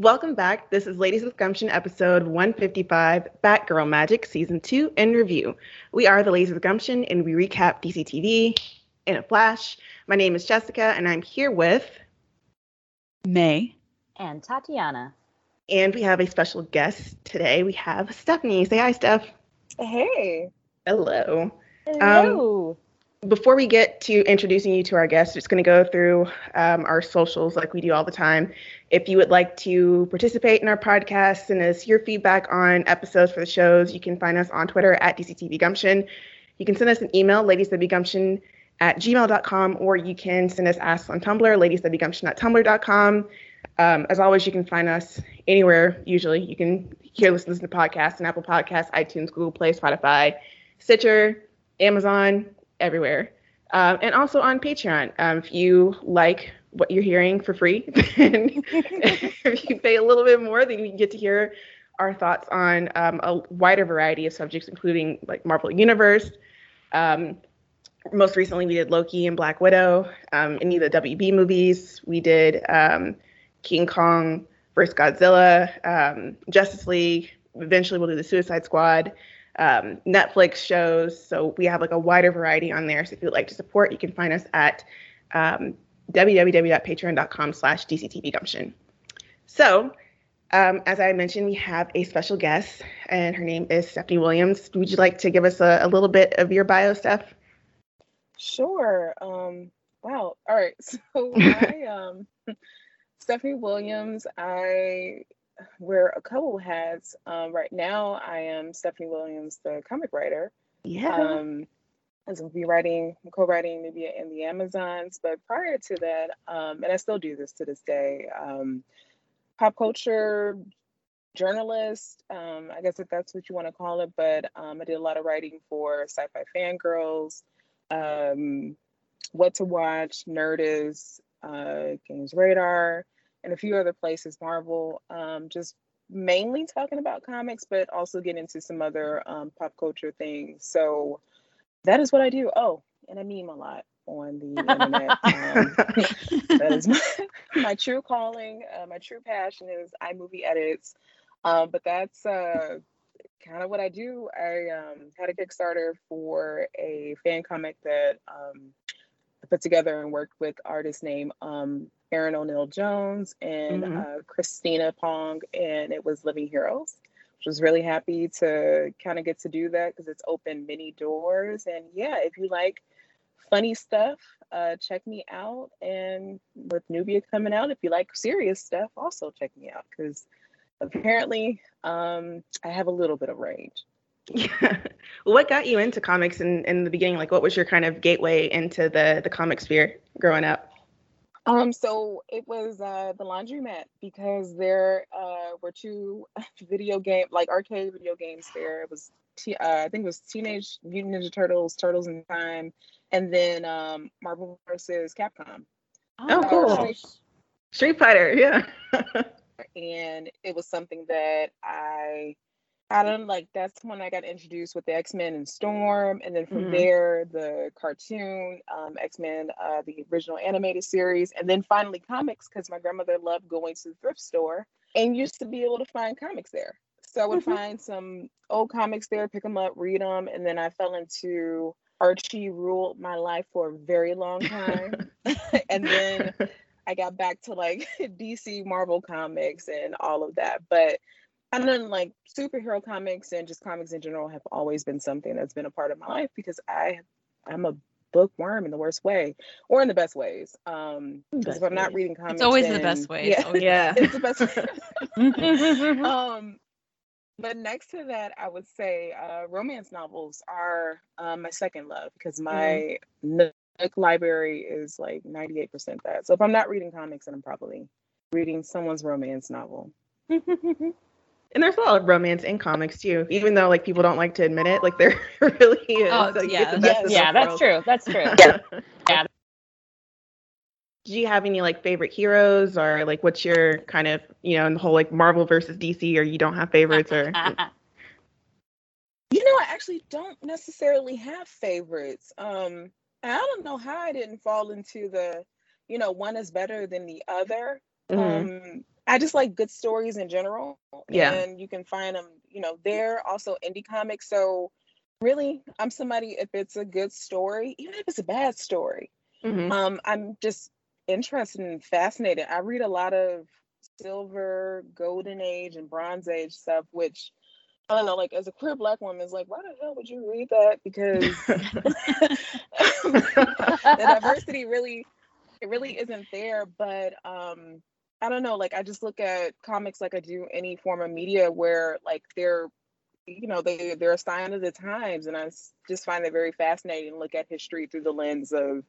Welcome back. This is Ladies with Gumption episode 155, Batgirl Magic Season 2 in review. We are the Ladies with Gumption and we recap DC TV in a flash. My name is Jessica and I'm here with May and Tatiana. And we have a special guest today. We have Stephanie. Say hi, Steph. Hey. Hello. Hello. Um, before we get to introducing you to our guests, just going to go through um, our socials like we do all the time. If you would like to participate in our podcast and us your feedback on episodes for the shows, you can find us on Twitter at DCTV Gumption. You can send us an email, ladieswgumption at gmail.com, or you can send us asks on Tumblr, ladieswgumption Um, as always, you can find us anywhere, usually. You can hear, listen, listen to podcasts and Apple Podcasts, iTunes, Google Play, Spotify, Stitcher, Amazon, everywhere. Um, and also on Patreon. Um, if you like what you're hearing for free, then if you pay a little bit more, then you get to hear our thoughts on um, a wider variety of subjects, including like Marvel Universe. Um, most recently, we did Loki and Black Widow. Um, any of the WB movies, we did um, King Kong versus Godzilla, Justice League. Eventually, we'll do the Suicide Squad um, Netflix shows. So we have like a wider variety on there. So if you'd like to support, you can find us at um, www.patreon.com slash dctvgumption. So um, as I mentioned, we have a special guest, and her name is Stephanie Williams. Would you like to give us a, a little bit of your bio, Steph? Sure. Um, wow. All right. So I, um, Stephanie Williams, I wear a couple hats. Um, right now, I am Stephanie Williams, the comic writer. Yeah. Um, as I'll be writing, co-writing Nubia and the Amazons, but prior to that, um, and I still do this to this day, um, pop culture journalist, um, I guess if that's what you want to call it, but um, I did a lot of writing for SYFY FANGRRLS, um, What to Watch, Nerdist, uh, Games Radar, and a few other places, Marvel, um, just mainly talking about comics, but also get into some other um, pop culture things. So that is what I do. Oh, and I meme a lot on the internet. Um, that is my, my true calling. Uh, my true passion is iMovie edits. Um, but that's uh, kind of what I do. I um, had a Kickstarter for a fan comic that um, I put together and worked with artist named Aaron O'Neill Jones and mm-hmm. uh, Christina Pong, and it was Living Heroes. Which was really happy to kind of get to do that because it's opened many doors. And yeah, if you like funny stuff, uh, check me out. And with Nubia coming out, if you like serious stuff, also check me out because apparently um, I have a little bit of range. Yeah. what got you into comics in, in the beginning? Like, what was your kind of gateway into the the comic sphere growing up? Um, so it was uh, the laundromat because there uh, were two video game, like arcade video games there. It was, t- uh, I think it was Teenage Mutant Ninja Turtles, Turtles in Time, and then um, Marvel versus Capcom. Oh, cool. Street, Street Fighter, yeah. and it was something that I I don't like that's when I got introduced with the X Men and Storm, and then from mm-hmm. there the cartoon um, X Men, uh, the original animated series, and then finally comics because my grandmother loved going to the thrift store and used to be able to find comics there. So I would mm-hmm. find some old comics there, pick them up, read them, and then I fell into Archie ruled my life for a very long time, and then I got back to like DC Marvel comics and all of that, but and then like superhero comics and just comics in general have always been something that's been a part of my life because I I'm a bookworm in the worst way or in the best ways. Um because if I'm not reading comics It's always then, the best way. Yeah. It's, yeah. it's the best way. um but next to that, I would say uh, romance novels are um, my second love because my. Nook library is like 98% that. So if I'm not reading comics, then I'm probably reading someone's romance novel. and there's a lot of romance in comics too, even though like people don't like to admit it. Like there really is. Oh, like, yeah, yes, yeah, that's true. That's true. yeah. yeah. Do you have any like favorite heroes, or like what's your kind of you know in the whole like Marvel versus DC, or you don't have favorites, or? you know, I actually don't necessarily have favorites. Um, I don't know how I didn't fall into the, you know, one is better than the other. Mm-hmm. Um, I just like good stories in general. Yeah. And you can find them, you know, there also indie comics. So really, I'm somebody if it's a good story, even if it's a bad story, mm-hmm. um, I'm just interested and fascinated. I read a lot of silver, golden age, and bronze age stuff, which I don't know, like as a queer black woman, is like, why the hell would you read that? Because the diversity really, it really isn't there. But um, I don't know, like I just look at comics like I do any form of media where like they're, you know, they they're a sign of the times, and I just find it very fascinating to look at history through the lens of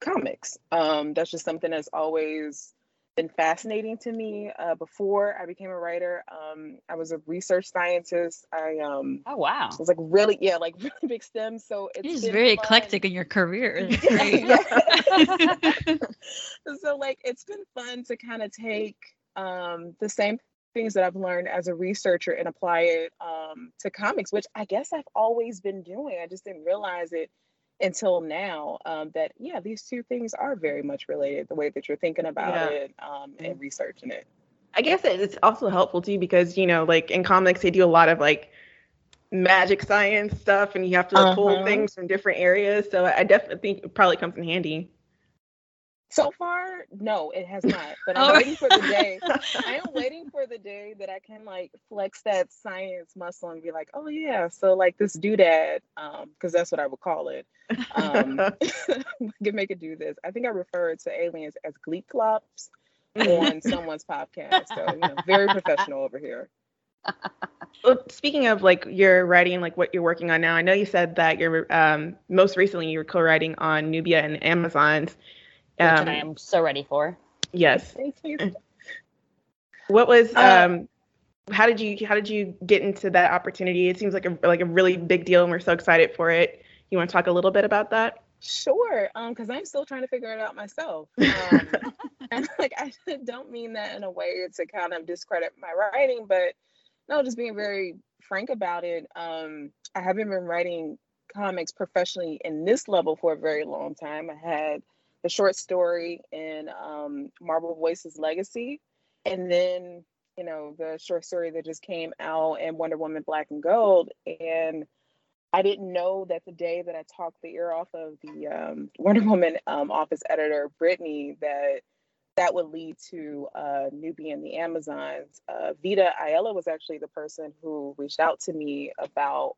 comics. Um, that's just something that's always been fascinating to me. Uh, before I became a writer, um, I was a research scientist. I um, oh wow, was like really yeah, like really big STEM. So it's very fun. eclectic in your career. so like it's been fun to kind of take um, the same things that I've learned as a researcher and apply it um, to comics, which I guess I've always been doing. I just didn't realize it until now um, that yeah these two things are very much related the way that you're thinking about yeah. it um, and mm-hmm. researching it i guess it's also helpful too because you know like in comics they do a lot of like magic science stuff and you have to uh-huh. pull things from different areas so i definitely think it probably comes in handy so far, no, it has not. But I'm waiting for the day. I am waiting for the day that I can like flex that science muscle and be like, oh yeah, so like this doodad, um, because that's what I would call it. Um, can make it do this. I think I referred to aliens as gleeklops on someone's podcast. So you know, very professional over here. Well, speaking of like your writing, like what you're working on now, I know you said that you're um, most recently you were co-writing on Nubia and Amazons um, I am so ready for. Yes. what was uh, um how did you how did you get into that opportunity? It seems like a like a really big deal and we're so excited for it. You want to talk a little bit about that? Sure, um, because I'm still trying to figure it out myself. Um, and like I don't mean that in a way to kind of discredit my writing, but no, just being very frank about it. Um, I haven't been writing comics professionally in this level for a very long time. I had the short story in um, Marvel Voices Legacy, and then you know the short story that just came out in Wonder Woman Black and Gold, and I didn't know that the day that I talked the ear off of the um, Wonder Woman um, office editor Brittany that that would lead to uh, Nubia and the Amazons. Uh, Vita Ayala was actually the person who reached out to me about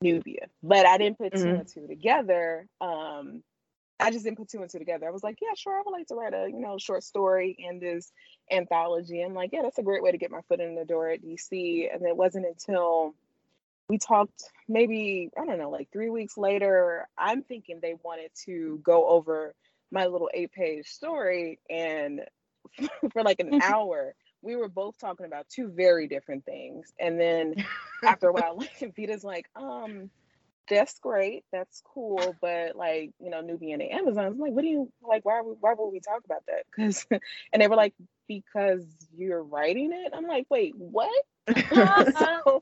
Nubia, but I didn't put mm-hmm. two and two together. Um, I just didn't put two and two together. I was like, yeah, sure, I would like to write a you know short story in this anthology. And like, yeah, that's a great way to get my foot in the door at DC. And it wasn't until we talked maybe I don't know, like three weeks later. I'm thinking they wanted to go over my little eight page story, and for like an hour. We were both talking about two very different things. And then after a while, like Vita's like, um, that's great. That's cool. But like, you know, Nubian and Amazons, I'm like, what do you like? Why why would we talk about that? Because and they were like, because you're writing it. I'm like, wait, what? so,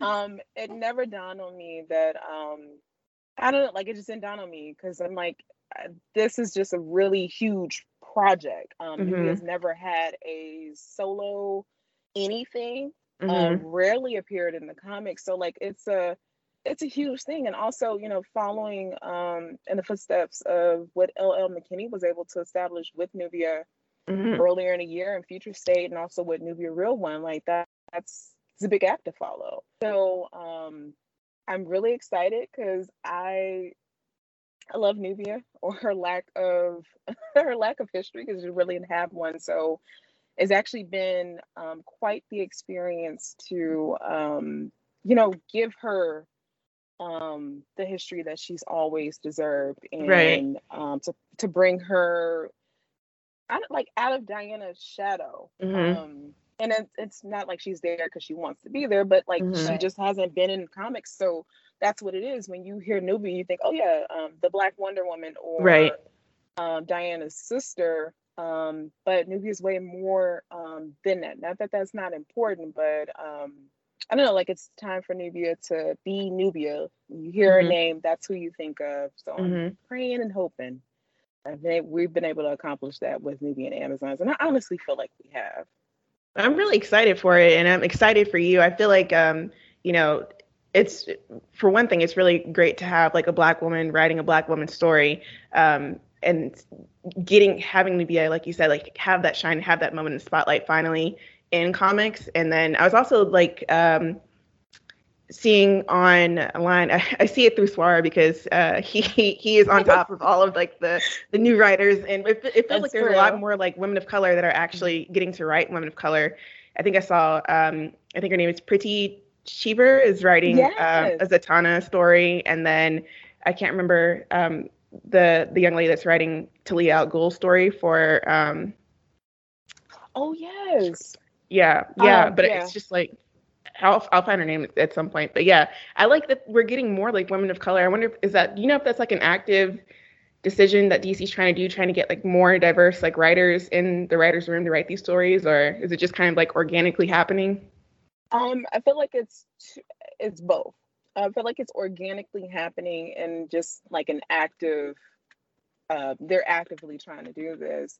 um, it never dawned on me that um, I don't know, like it just didn't dawn on me because I'm like, this is just a really huge project. Um, mm-hmm. he has never had a solo anything. Um, mm-hmm. Um, rarely appeared in the comics, so like it's a it's a huge thing. And also you know following um, in the footsteps of what L.L. McKinney was able to establish with nubia mm-hmm. earlier in the year in future state and also with nubia real one like that that's it's a big act to follow. So um, i'm really excited because i i love nubia or her lack of her lack of history because she really didn't have one. So it's actually been um, quite the experience to um, you know give her um the history that she's always deserved and right. um to to bring her out of, like out of Diana's shadow. Mm-hmm. Um and it, it's not like she's there because she wants to be there, but like mm-hmm. she just hasn't been in comics. So that's what it is. When you hear Nubia, you think, oh yeah, um, the Black Wonder Woman or right. um, Diana's sister. Um, but Nubia is way more um, than that. Not that that's not important, but um, I don't know, like it's time for Nubia to be Nubia. You hear mm-hmm. her name, that's who you think of. So mm-hmm. I'm praying and hoping I've been, we've been able to accomplish that with Nubia and Amazons, and I honestly feel like we have. I'm really excited for it, and I'm excited for you. I feel like, um, you know, it's for one thing, it's really great to have like a black woman writing a black woman's story, um, and getting having Nubia, like you said, like have that shine, have that moment in the spotlight finally in comics. And then I was also like um, seeing online, I, I, see it through Swara because uh, he he is on top of all of like the the new writers, and it, it feels like there's true. a lot more like women of color that are actually getting to write women of color. I think I saw, um, I think her name is Preeti Chhibber is writing yes. uh, a Zatanna story, and then I can't remember um, the the young lady that's writing Talia al Ghul story for. Um, oh yes. Yeah, yeah, um, but yeah. it's just like I'll I'll find her name at some point. But yeah, I like that we're getting more like women of color. I wonder if is that you know if that's like an active decision that DC's trying to do, trying to get like more diverse like writers in the writers' room to write these stories, or is it just kind of like organically happening? Um, I feel like it's it's both. I feel like it's organically happening and just like an active. Uh, they're actively trying to do this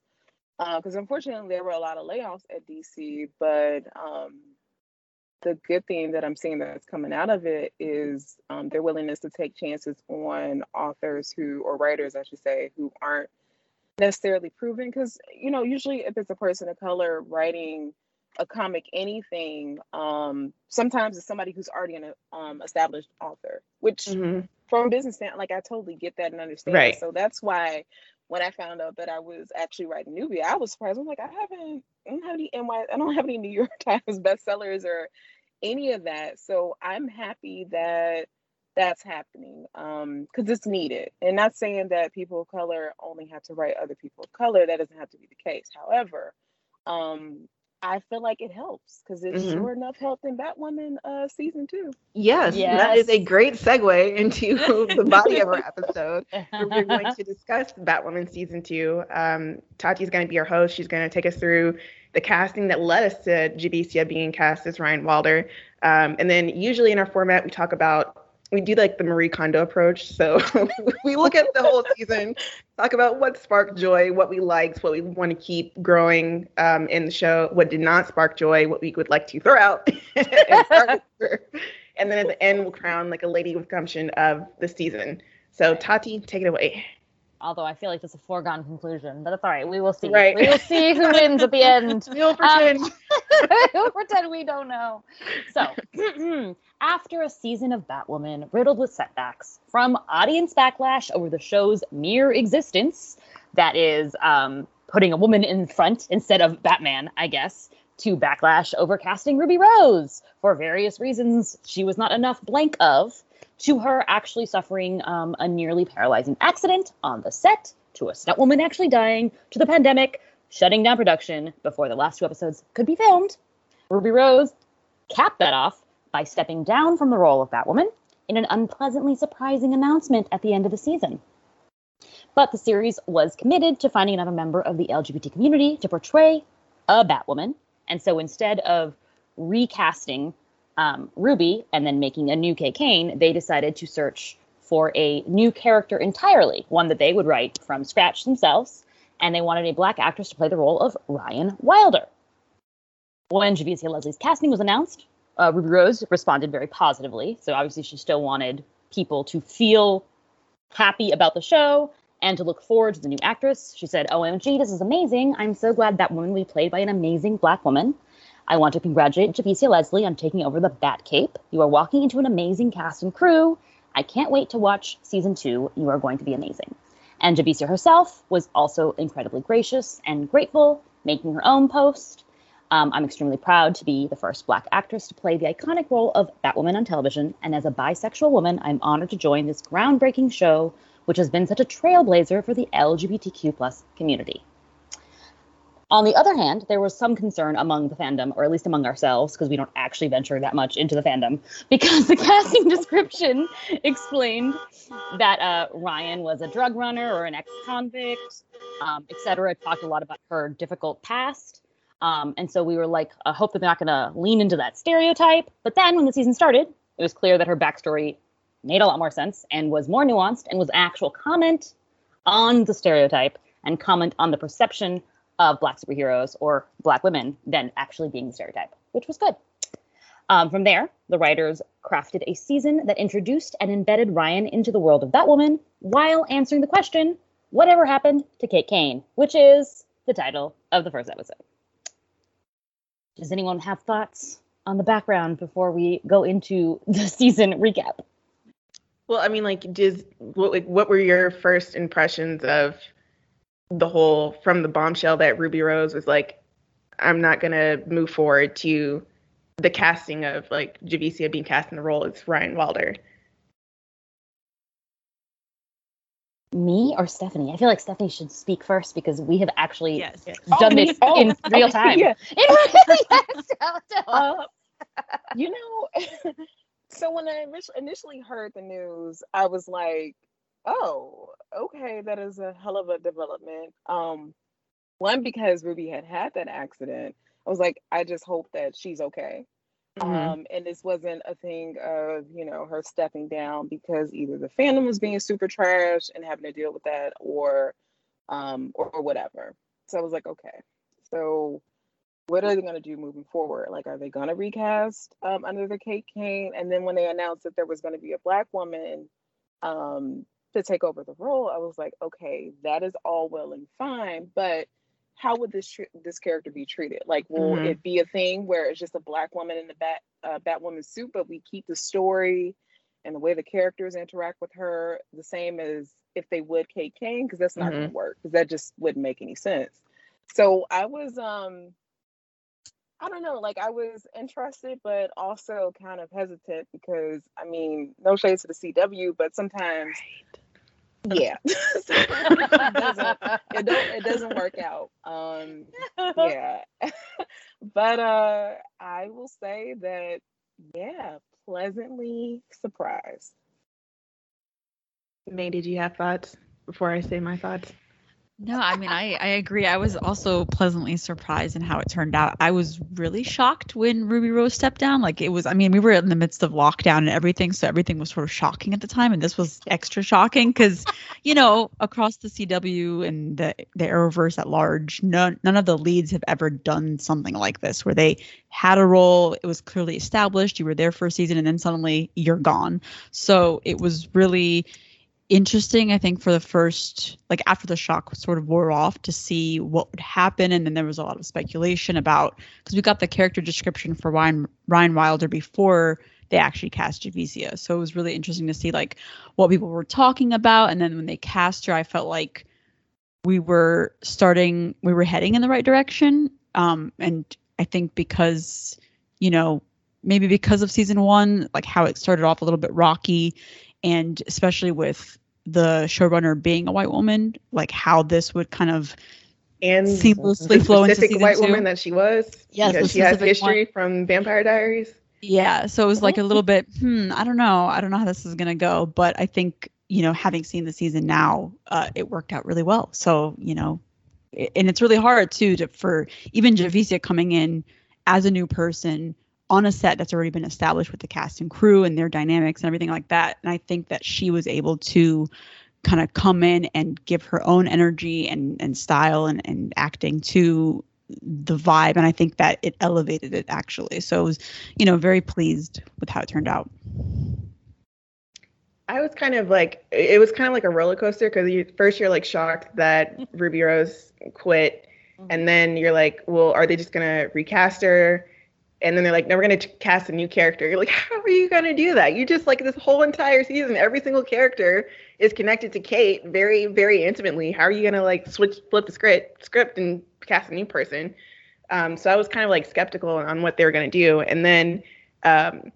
because uh, unfortunately there were a lot of layoffs at DC, but um, the good thing that I'm seeing that's coming out of it is um, their willingness to take chances on authors who, or writers, I should say, who aren't necessarily proven. Because, you know, usually if it's a person of color writing a comic, anything, um, sometimes it's somebody who's already an um, established author, which mm-hmm. from a business standpoint, like I totally get that and understand. Right. So that's why when I found out that I was actually writing Nubia, I was surprised. I'm like, I haven't, I don't have any NY, I don't have any New York Times bestsellers or any of that. So I'm happy that that's happening um because it's needed and not saying that people of color only have to write other people of color that doesn't have to be the case however um I feel like it helps because it mm-hmm. sure enough helped in Batwoman uh, season two. Yes, yes, that is a great segue into the body of our episode. We're going to discuss Batwoman season two. Um, Tati is going to be our host. She's going to take us through the casting that led us to Javicia being cast as Ryan Wilder. Um, and then usually in our format, we talk about we do like the Marie Kondo approach. So we look at the whole season, talk about what sparked joy, what we liked, what we want to keep growing um, in the show, what did not spark joy, what we would like to throw out. and, and then at the end, we'll crown like a lady with gumption of the season. So Tati, take it away. Although I feel like that's a foregone conclusion, but it's all right. We will see. Right. We will see who wins at the end. We'll pretend. Um, we'll pretend we don't know. So, after a season of Batwoman riddled with setbacks from audience backlash over the show's mere existence, that is, um, putting a woman in front instead of Batman, I guess, to backlash over casting Ruby Rose for various reasons she was not enough blank of to her actually suffering um, a nearly paralyzing accident on the set, to a stunt woman actually dying, to the pandemic shutting down production before the last two episodes could be filmed. Ruby Rose capped that off by stepping down from the role of Batwoman in an unpleasantly surprising announcement at the end of the season. But the series was committed to finding another member of the LGBT community to portray a Batwoman. And so instead of recasting um, Ruby and then making a new Kate Kane, they decided to search for a new character entirely, one that they would write from scratch themselves, and they wanted a black actress to play the role of Ryan Wilder. When Javicia Leslie's casting was announced, uh, Ruby Rose responded very positively. So obviously, she still wanted people to feel happy about the show and to look forward to the new actress. She said, OMG, this is amazing. I'm so glad that woman will be played by an amazing black woman. I want to congratulate Javicia Leslie on taking over the Bat Cape. You are walking into an amazing cast and crew. I can't wait to watch season two. You are going to be amazing. And Javicia herself was also incredibly gracious and grateful, making her own post. Um, I'm extremely proud to be the first Black actress to play the iconic role of Batwoman on television, and as a bisexual woman, I'm honored to join this groundbreaking show, which has been such a trailblazer for the LGBTQ plus community. On the other hand, there was some concern among the fandom, or at least among ourselves, because we don't actually venture that much into the fandom, because the casting description explained that uh, Ryan was a drug runner or an ex-convict, um, etc. Talked a lot about her difficult past, um, and so we were like, I hope that they're not going to lean into that stereotype. But then, when the season started, it was clear that her backstory made a lot more sense and was more nuanced and was actual comment on the stereotype and comment on the perception of black superheroes or black women than actually being the stereotype, which was good. Um, from there, the writers crafted a season that introduced and embedded Ryan into the world of Batwoman while answering the question, whatever happened to Kate Kane, which is the title of the first episode. Does anyone have thoughts on the background before we go into the season recap? Well, I mean, like, does what, like, what were your first impressions of the whole from the bombshell that Ruby Rose was like, I'm not gonna move forward to the casting of like Javicia being cast in the role as Ryan Wilder. Me or Stephanie? I feel like Stephanie should speak first because we have actually Yes. done Oh, this oh, in real time. yeah. In real- yes, tell- tell us. Uh, you know, so when I initially heard the news, I was like, "Oh, okay, that is a hell of a development." Um, one because Ruby had had that accident. I was like, I just hope that she's okay. Mhm. Um, and this wasn't a thing of, you know, her stepping down because either the fandom was being super trash and having to deal with that or um or, or whatever. So I was like, okay. So what are they gonna do moving forward? Like are they gonna recast um under the Kate Kane? And then when they announced that there was gonna be a black woman um to take over the role, I was like, okay, that is all well and fine, but how would this tr- this character be treated? Like, will Mhm. it be a thing where it's just a black woman in the bat uh, Batwoman suit, but we keep the story and the way the characters interact with her the same as if they would Kate Kane? Because that's not going to work. Because that just wouldn't make any sense. So I was, um, I don't know, like I was interested, but also kind of hesitant because I mean, no shades to the CW, but sometimes yeah. It doesn't it don't it doesn't work out. Um yeah. But uh i will say that yeah pleasantly surprised. May, did you have thoughts before I say my thoughts? No, I mean, I, I agree. I was also pleasantly surprised in how it turned out. I was really shocked when Ruby Rose stepped down. Like, it was, I mean, we were in the midst of lockdown and everything, so everything was sort of shocking at the time. And this was extra shocking because, you know, across the CW and the, the Arrowverse at large, none, none of the leads have ever done something like this where they had a role, it was clearly established, you were there for a season, and then suddenly you're gone. So it was really interesting i think for the first like after the shock sort of wore off to see what would happen. And then there was a lot of speculation about because we got the character description for ryan ryan wilder before they actually cast javicia. So it was really interesting to see like what people were talking about. And then when they cast her i felt like we were starting we were heading in the right direction. Um and i think because you know maybe because of season one like how it started off a little bit rocky and especially with the showrunner being a white woman, like how this would kind of And seamlessly the flow into specific season white two. woman that she was. Yes, because the she has history from Vampire Diaries. yeah. So it was like a little bit, hmm, I don't know, I don't know how this is gonna go, but I think you know, having seen the season now, uh, it worked out really well. So you know, and it's really hard too to for even Javicia coming in as a new person on a set that's already been established with the cast and crew and their dynamics and everything like that. And I think that she was able to kind of come in and give her own energy and, and style and, and acting to the vibe. And I think that it elevated it actually. So I was, you know, very pleased with how it turned out. I was kind of like, it was kind of like a roller coaster because you, first you're like shocked that Ruby Rose quit, mm-hmm. and then you're like, well, are they just gonna recast her? And then they're like, no, we're gonna cast a new character. You're like, how are you gonna do that? You just like this whole entire season, every single character is connected to Kate very, very intimately. How are you gonna like switch, flip the script, script, and cast a new person? Um, so I was kind of like skeptical on what they were gonna do, and then. Um,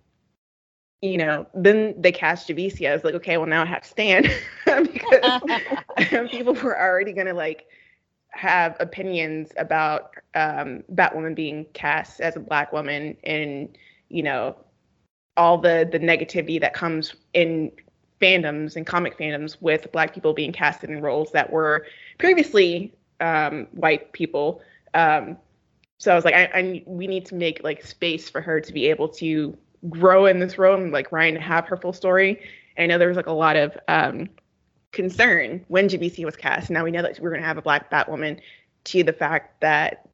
you know, then they cast Javicia. I was like, okay, well now I have to stand because people were already gonna like have opinions about um, Batwoman being cast as a black woman, and you know, all the the negativity that comes in fandoms and comic fandoms with black people being casted in roles that were previously um, white people. Um, so I was like, I, I we need to make like space for her to be able to grow in this role and like Ryan to have her full story. And I know there was like a lot of um, concern when GBC was cast. Now we know that we're going to have a black Batwoman. To the fact that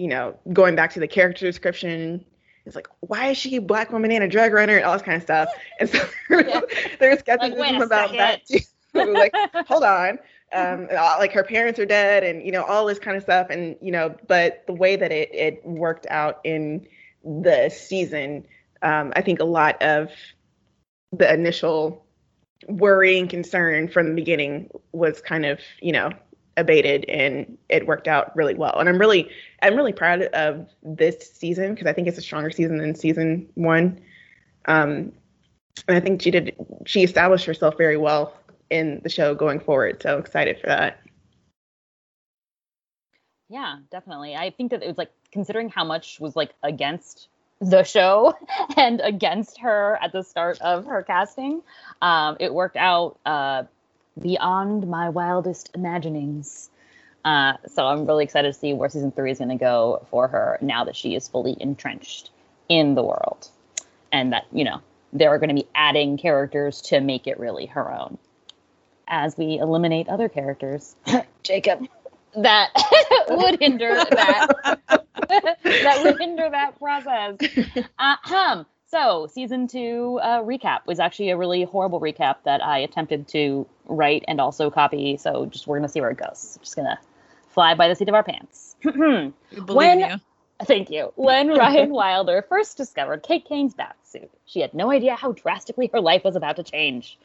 you know, going back to the character description, it's like, why is she a black woman and a drug runner and all this kind of stuff. And so yeah. there's skepticism like, about that too. like, hold on. Um, like her parents are dead and, you know, all this kind of stuff. And, you know, but the way that it, it worked out in the season, um, I think a lot of the initial worry and concern from the beginning was kind of, you know, abated and it worked out really well. And I'm really I'm really proud of this season because I think it's a stronger season than season one. Um, and I think she did she established herself very well in the show going forward. So excited for that. Yeah, definitely. I think that it was like considering how much was like against the show and against her at the start of her casting, um, it worked out uh, beyond my wildest imaginings. Uh, so I'm really excited to see where season three is going to go for her now that she is fully entrenched in the world, and that you know they are going to be adding characters to make it really her own. As we eliminate other characters, Jacob, that would hinder that that would hinder that process. Uh, um, so, season two uh, recap was actually a really horrible recap that I attempted to write and also copy. So, just we're gonna see where it goes. Just gonna fly by the seat of our pants. when, you. Thank you. When Ryan Wilder first discovered Kate Kane's bat suit, she had no idea how drastically her life was about to change.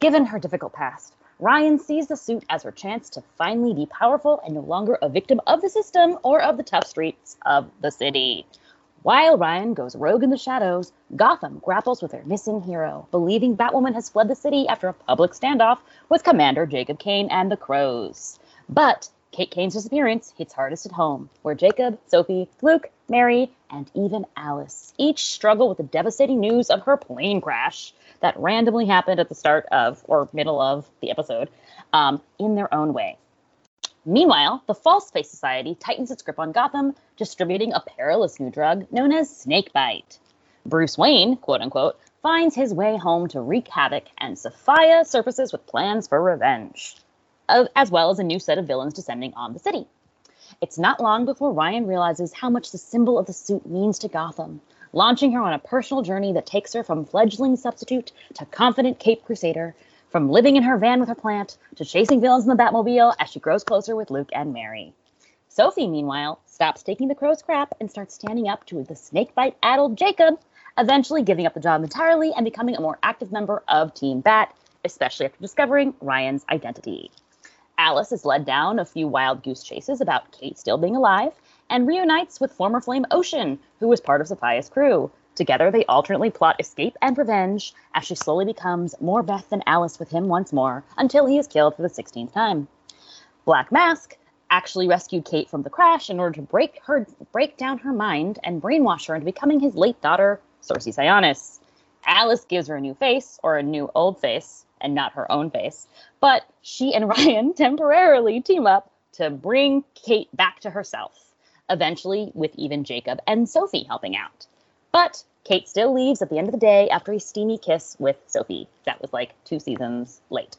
Given her difficult past, Ryan sees the suit as her chance to finally be powerful and no longer a victim of the system or of the tough streets of the city. While Ryan goes rogue in the shadows, Gotham grapples with their missing hero, believing Batwoman has fled the city after a public standoff with Commander Jacob Kane and the Crows. But Kate Kane's disappearance hits hardest at home, where Jacob, Sophie, Luke, Mary, and even Alice each struggle with the devastating news of her plane crash that randomly happened at the start of or middle of the episode um, in their own way. Meanwhile, the False Face Society tightens its grip on Gotham, distributing a perilous new drug known as Snakebite. Bruce Wayne, quote unquote, finds his way home to wreak havoc, and Safiyah surfaces with plans for revenge, as well as a new set of villains descending on the city. It's not long before Ryan realizes how much the symbol of the suit means to Gotham, launching her on a personal journey that takes her from fledgling substitute to confident Cape Crusader, from living in her van with her plant to chasing villains in the Batmobile as she grows closer with Luke and Mary. Sophie, meanwhile, stops taking the crow's crap and starts standing up to the snakebite addled Jacob, eventually giving up the job entirely and becoming a more active member of Team Bat, especially after discovering Ryan's identity. Alice is led down a few wild goose chases about Kate still being alive and reunites with former Flame Ocean, who was part of Safiyah's crew, Together, they alternately plot escape and revenge as she slowly becomes more Beth than Alice with him once more until he is killed for the 16th time. Black Mask actually rescued Kate from the crash in order to break her break down her mind and brainwash her into becoming his late daughter, Circe Sionis. Alice gives her a new face, or a new old face, and not her own face. But she and Ryan temporarily team up to bring Kate back to herself, eventually with even Jacob and Sophie helping out. But Kate still leaves at the end of the day after a steamy kiss with Sophie. That was like two seasons late.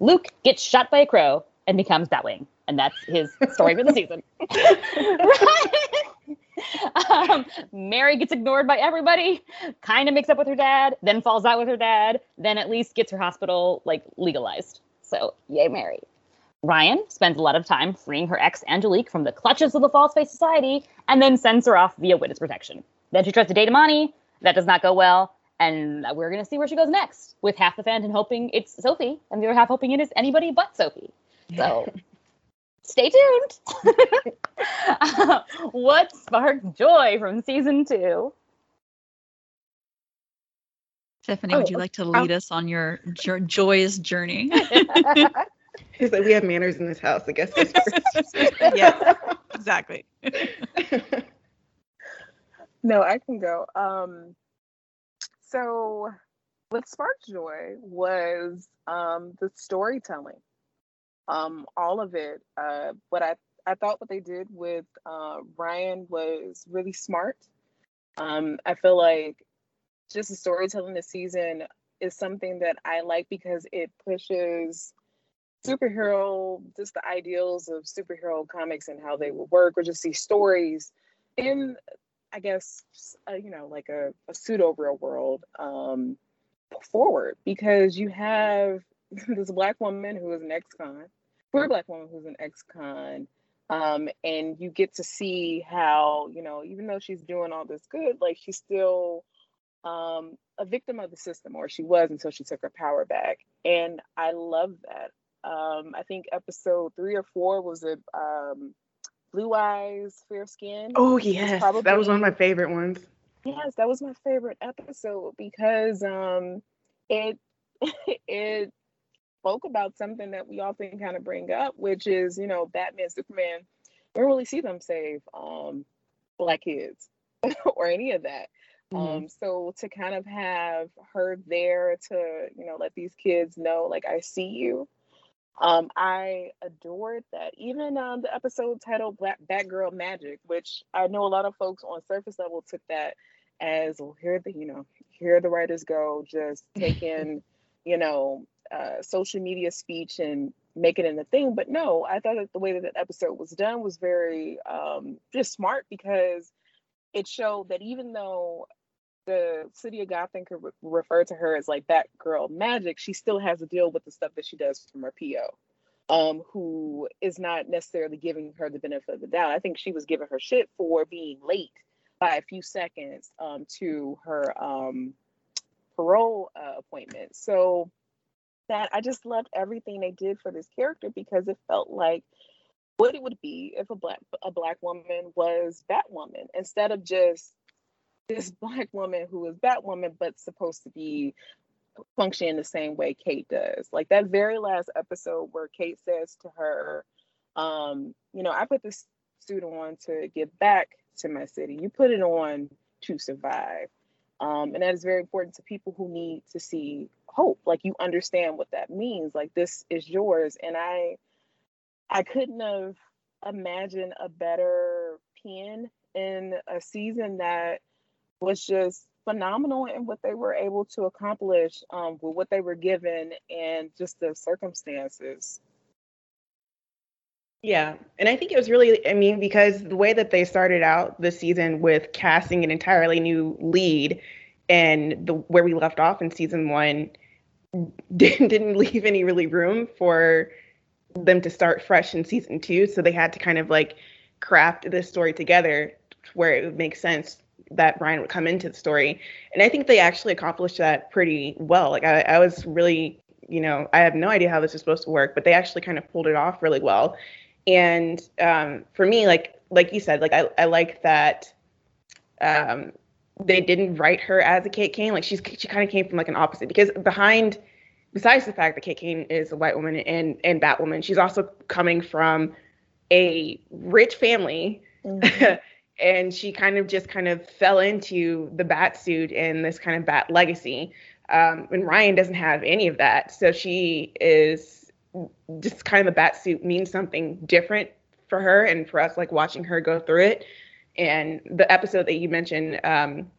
Luke gets shot by a crow and becomes Batwing, and that's his story for the season. um, Mary gets ignored by everybody, kind of makes up with her dad, then falls out with her dad, then at least gets her hospital like legalized. So, yay, Mary. Ryan spends a lot of time freeing her ex Angelique from the clutches of the False Face Society and then sends her off via witness protection. Then she tries to date Amani. That does not go well. And we're going to see where she goes next, with half the fandom hoping it's Sophie, and the other half hoping it is anybody but Sophie. So stay tuned. uh, what sparked joy from season two? Stephanie, oh, would you like to lead us on your jo- joyous journey? He's like, we have manners in this house. I guess. yeah, exactly. No, I can go. Um, so what sparked joy was um, the storytelling. Um, all of it. Uh, what I I thought what they did with uh, Ryan was really smart. Um, I feel like just the storytelling this season is something that I like because it pushes superhero, just the ideals of superhero comics and how they would work, or just these stories in, I guess, you know, like a, a pseudo real world um, forward because you have this black woman who is an ex-con, queer black woman who's an ex-con, um, and you get to see how you know even though she's doing all this good, like she's still um, a victim of the system, or she was until she took her power back, and I love that. Um, I think episode three or four was a um, Blue Eyes, Fair Skin. Oh yes, probably, that was one of my favorite ones. Yes, that was my favorite episode because um, it it spoke about something that we often kind of bring up, which is, you know, Batman, Superman, we don't really see them save um, black kids or any of that. Mm-hmm. Um, so to kind of have her there to, you know, let these kids know, like, I see you. Um, I adored that. Even um, the episode titled Black Batgirl Magic, which I know a lot of folks on surface level took that as, well, here the, you know, here the writers go, just taking, you know, uh, social media speech and make it in a thing. But no, I thought that the way that that episode was done was very um, just smart because it showed that even though the city of Gotham could re- refer to her as like that girl magic, she still has to deal with the stuff that she does from her PO. Um, who is not necessarily giving her the benefit of the doubt. I think she was giving her shit for being late by a few seconds um, to her um, parole uh, appointment. So that I just loved everything they did for this character because it felt like what it would be if a black a black woman was Batwoman instead of just this black woman who is Batwoman but supposed to be functioning the same way Kate does. Like that very last episode where Kate says to her, um, you know, I put this suit on to give back to my city. You put it on to survive. Um, and that is very important to people who need to see hope like you understand what that means like this is yours and i i couldn't have imagined a better pen in a season that was just phenomenal in what they were able to accomplish um, with what they were given and just the circumstances. Yeah, and I think it was really, I mean, because the way that they started out the season with casting an entirely new lead, and the where we left off in season one didn't didn't leave any really room for them to start fresh in season two, so they had to kind of like craft this story together where it would make sense that Ryan would come into the story, and I think they actually accomplished that pretty well. Like I, I was really, you know, I have no idea how this is supposed to work, but they actually kind of pulled it off really well and um, for me like like you said like i, I like that um, they didn't write her as a kate kane like she's she kind of came from like an opposite because behind besides the fact that kate kane is a white woman and and batwoman she's also coming from a rich family mm-hmm. and she kind of just kind of fell into the bat suit and this kind of bat legacy um, and ryan doesn't have any of that. So she is just kind of the bat suit means something different for her and for us like watching her go through it. And the episode that you mentioned um,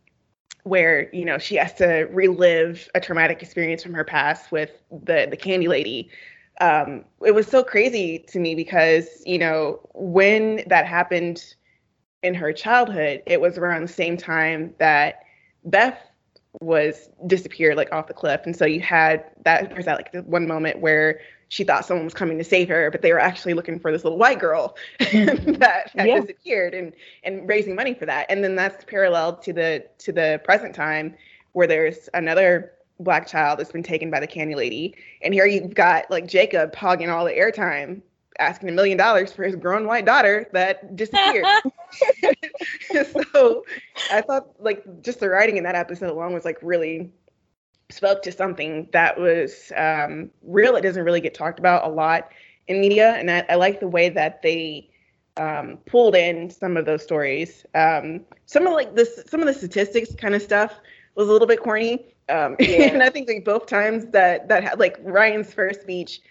where you know she has to relive a traumatic experience from her past with the the candy lady um, it was so crazy to me because you know when that happened in her childhood it was around the same time that beth was disappeared like off the cliff and so you had that there's that like one moment where she thought someone was coming to save her, but they were actually looking for this little white girl that had yeah. disappeared and and raising money for that. And then that's parallel to the to the present time where there's another black child that's been taken by the candy lady. And here you've got like Jacob hogging all the airtime, asking a million dollars for his grown white daughter that disappeared. so I thought like just the writing in that episode alone was like really spoke to something that was um, real. It doesn't really get talked about a lot in media, and I, I like the way that they um, pulled in some of those stories. Um, some of like this, some of the statistics kind of stuff was a little bit corny, um, yeah. and I think like both times that that had like Ryan's first speech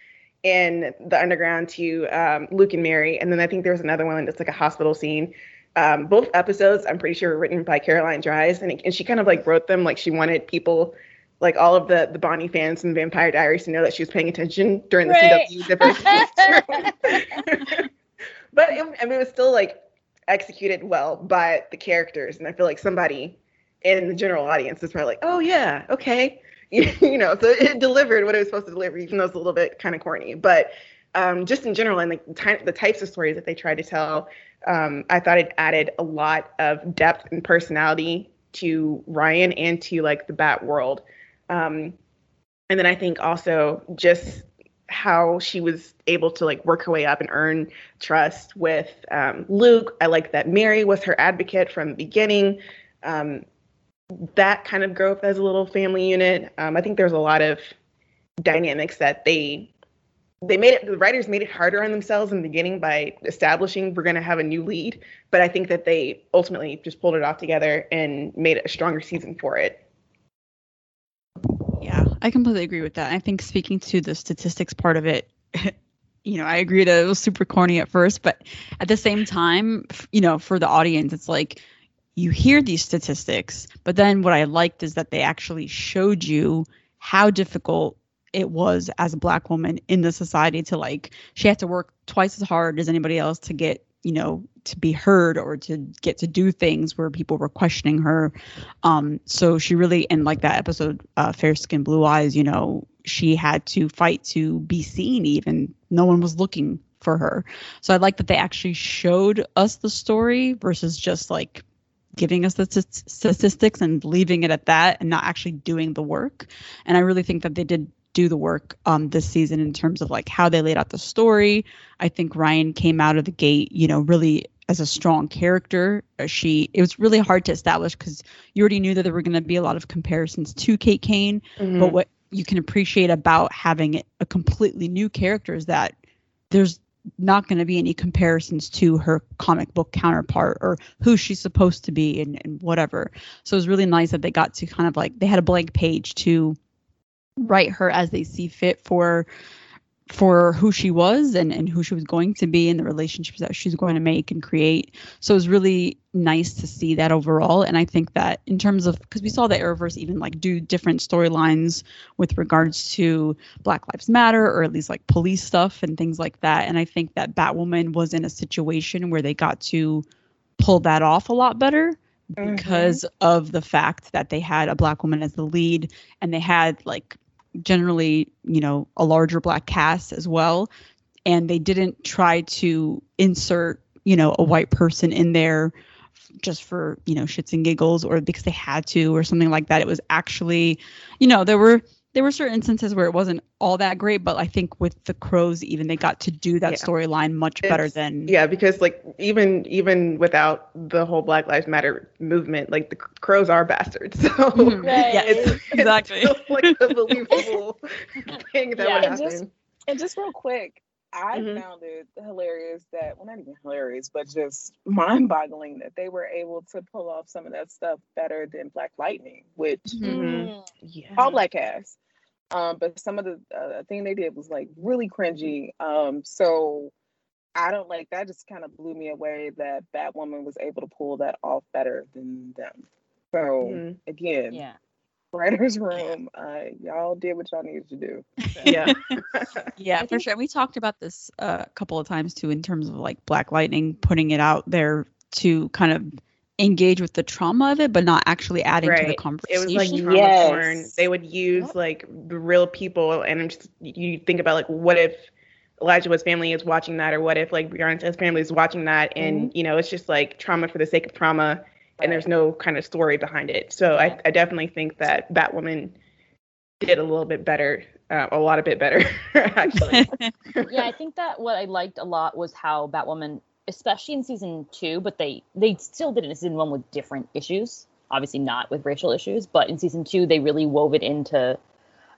in the underground to um, Luke and Mary, and then I think there was another one that's like a hospital scene. Um, both episodes, I'm pretty sure, were written by Caroline Dries, and, and she kind of like wrote them like she wanted people like all of the the Bonnie fans and Vampire Diaries to know that she was paying attention during the Right. CW diversity. but it, I mean, it was still like executed well by the characters, and I feel like somebody in the general audience is probably like, "Oh yeah, okay," you know. So it delivered what it was supposed to deliver, even though it's a little bit kind of corny. But um, just in general, and like the, ty- the types of stories that they tried to tell, um, I thought it added a lot of depth and personality to Ryan and to like the Bat world. Um, and then I think also just how she was able to like work her way up and earn trust with um, Luke. I like that Mary was her advocate from the beginning. Um, that kind of growth as a little family unit. Um, I think there's a lot of dynamics that they they made it the writers made it harder on themselves in the beginning by establishing we're going to have a new lead but i think that they ultimately just pulled it off together and made a stronger season for it Yeah, I completely agree with that. I think speaking to the statistics part of it, you know, I agree that it was super corny at first, but at the same time, you know, for the audience, it's like you hear these statistics, but then what I liked is that they actually showed you how difficult it was as a black woman in the society to like she had to work twice as hard as anybody else to get you know to be heard or to get to do things where people were questioning her. Um so she really and like that episode uh fair skin blue eyes you know she had to fight to be seen even. No one was looking for her. So i like that they actually showed us the story versus just like giving us the st- statistics and leaving it at that and not actually doing the work. And i really think that they did do the work um this season in terms of like how they laid out the story. I think ryan came out of the gate you know really as a strong character. Uh, she it was really hard to establish because you already knew that there were going to be a lot of comparisons to kate kane but what you can appreciate about having a completely new character is that there's not going to be any comparisons to her comic book counterpart or who she's supposed to be and, and whatever. So it was really nice that they got to kind of like they had a blank page to write her as they see fit for for who she was and, and who she was going to be and the relationships that she's going to make and create. So it was really nice to see that overall. And I think that in terms of because we saw the Arrowverse even like do different storylines with regards to Black Lives Matter or at least like police stuff and things like that. And I think that Batwoman was in a situation where they got to pull that off a lot better Mhm. because of the fact that they had a black woman as the lead and they had like generally you know a larger black cast as well. And they didn't try to insert you know a white person in there just for you know shits and giggles or because they had to or something like that. It was actually you know there were there were certain instances where it wasn't all that great but i think with the crows even they got to do that Yeah. storyline much better than yeah because like even even without the whole black lives matter movement like the crows are bastards so Mhm. Right. Yeah, it's, it's- exactly. it's still, like a believable thing that Yeah, would and just- happen And just real quick, I Mhm. found it hilarious that, well, not even hilarious, but just mind boggling that they were able to pull off some of that stuff better than Black Lightning, which Mhm. yeah all black cast. Um, but some of the uh, thing they did was like really cringy. Um, so I don't like that. Just kind of blew me away that Batwoman was able to pull that off better than them. So Mhm. again, Yeah. Writers' room, uh, y'all did what y'all needed to do. yeah Yeah, for sure. And we talked about this uh, a couple of times too, in terms of like Black Lightning putting it out there to kind of engage with the trauma of it, but not actually adding to the conversation. It was like trauma Yes. porn. They would use Yep. like the real people, and I'm just, you think about like what if Elijah Wood's family is watching that, or what if like Beyonce's family is watching that, and you know it's just like trauma for the sake of trauma, and there's no kind of story behind it. So I, I definitely think that Batwoman did a little bit better, uh, a lot a bit better actually. yeah, I think that what I liked a lot was how Batwoman, especially in season two, but they they still did it in season one with different issues. Obviously not with racial issues, but in season two they really wove it into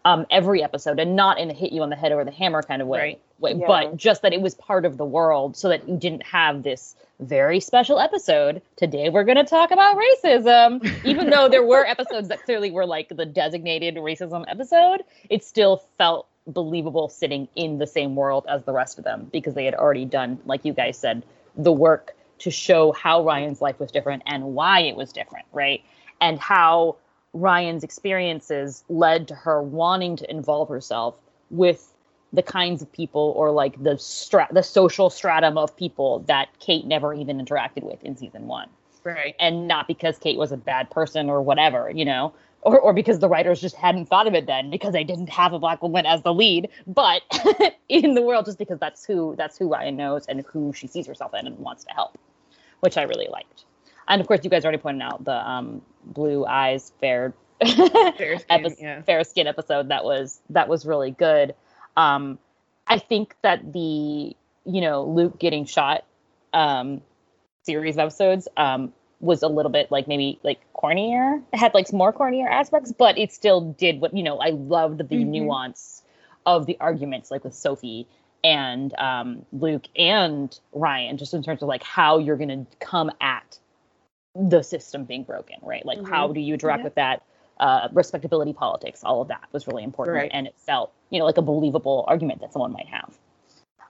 um, every episode, and not in a hit you on the head or the hammer kind of way, Right. way Yeah. but just that it was part of the world, so that you didn't have this very special episode. Today we're going to talk about racism, even though there were episodes that clearly were like the designated racism episode. It still felt believable sitting in the same world as the rest of them because they had already done, like you guys said, the work to show how Ryan's life was different and why it was different, right? And how Ryan's experiences led to her wanting to involve herself with the kinds of people or like the stra- the social stratum of people that Kate never even interacted with in season 1. Right. And not because Kate was a bad person or whatever, you know, or, or because the writers just hadn't thought of it then because they didn't have a black woman as the lead, but in the world just because that's who that's who Ryan knows and who she sees herself in and wants to help, which I really liked. And of course, you guys already pointed out the um, blue eyes fair Fair skin, epi- yeah. fair skin episode that was that was really good. Um, I think that the you know Luke getting shot um, series of episodes um, was a little bit like maybe like cornier. It had like more cornier aspects, but it still did what you know. I loved the Mhm. nuance of the arguments, like with Sophie and um, Luke and Ryan, just in terms of like how you're gonna come at the system being broken, right? Like Mhm. how do you interact Yeah. with that? Uh, respectability politics, all of that was really important, Right. and it felt you know like a believable argument that someone might have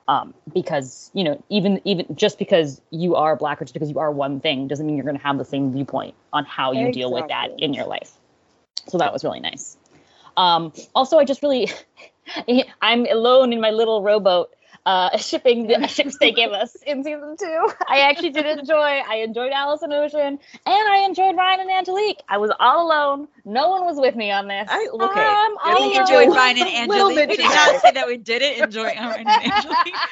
um, because you know even even just because you are black or just because you are one thing doesn't mean you're going to have the same viewpoint on how you deal with that in your life so that was really nice um, also i just really i'm alone in my little rowboat uh, shipping the ships they gave us in season two. I actually did enjoy. I enjoyed Alice and Ocean, and I enjoyed Ryan and Angelique. I was all alone. No one was with me on this. I- okay. I'm I all We enjoyed Ryan and Angelique. We did tonight. not say that we didn't enjoy Ryan and Angelique.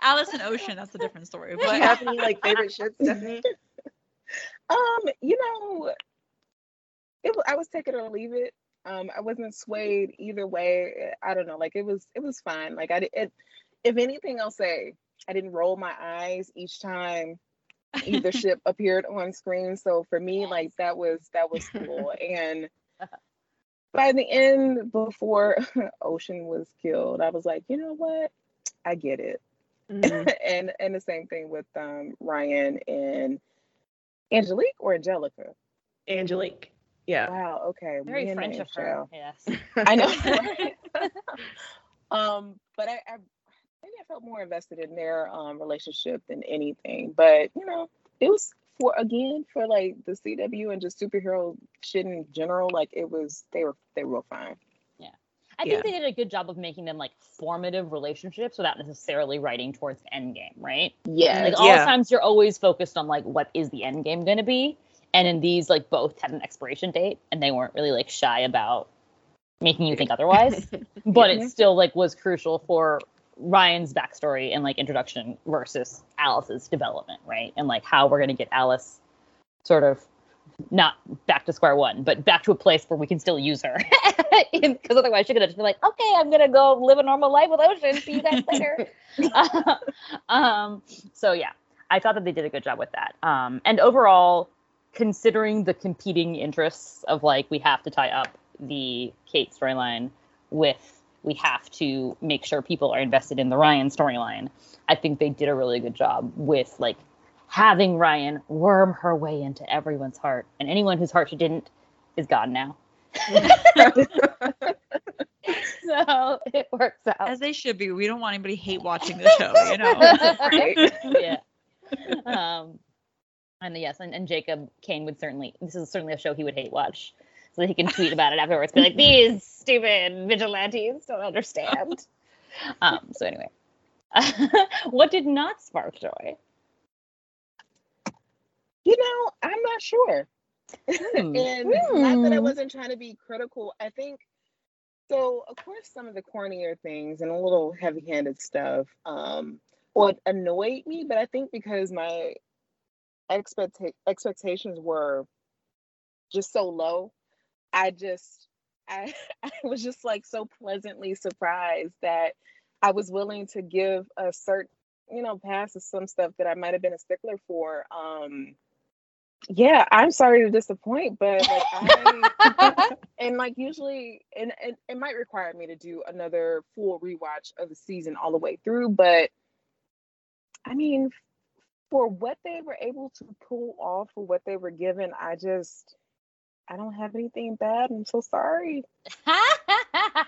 Alice and Ocean, that's a different story. Do you have any like favorite ships, Stephanie? Um, you know, it I was take it or leave it. Um, I wasn't swayed either way. I don't know, like it was it was fine. Like I did it, if anything, I'll say I didn't roll my eyes each time either ship appeared on screen. So for me, like that was that was cool. And by the end, before Ocean was killed, I was like, you know what? I get it. Mhm. and and the same thing with um Ryan and Angelique or Angelica. Angelique. Yeah. Wow. Okay. Very me French of her. Yes. I know. um, but I, I maybe I felt more invested in their um relationship than anything. But you know, it was for again for like the CW and just superhero shit in general. Like it was, they were they were real fine. I Yeah. think they did a good job of making them like formative relationships without necessarily writing towards the end game, right? Yeah. Like all Yeah. the times you're always focused on like what is the end game going to be, and in these like both had an expiration date, and they weren't really like shy about making you think otherwise. but it still like was crucial for Ryan's backstory and like introduction versus Alice's development, right? And like how we're going to get Alice sort of not back to square one, but back to a place where we can still use her. Because otherwise, she's gonna just be like, "Okay, I'm gonna go live a normal life with Ocean. See you guys later." um, so yeah, I thought that they did a good job with that. Um, and overall, considering the competing interests of like we have to tie up the Kate storyline with we have to make sure people are invested in the Ryan storyline. I think they did a really good job with like having Ryan worm her way into everyone's heart, and anyone whose heart she didn't is gone now. so it works out. as they should be, we don't want anybody hate watching the show, you know. Right. yeah. Um, and yes, and, and Jacob Kane would certainly. This is certainly a show he would hate watch, so that he can tweet about it afterwards. Be like, these stupid vigilantes don't understand. Um. So anyway, what did not spark joy? You know, I'm not sure. Hmm. and not that I Hmm. wasn't trying to be critical. I think so. Of course, some of the cornier things and a little heavy-handed stuff um, would annoyed me, but I think because my expect expectations were just so low, I just I I was just like so pleasantly surprised that I was willing to give a certain you know pass to some stuff that I might have been a stickler for. Um, yeah, I'm sorry to disappoint, but like I and like usually and, and it might require me to do another full rewatch of the season all the way through, but I mean for what they were able to pull off for what they were given, I just I don't have anything bad. I'm so sorry.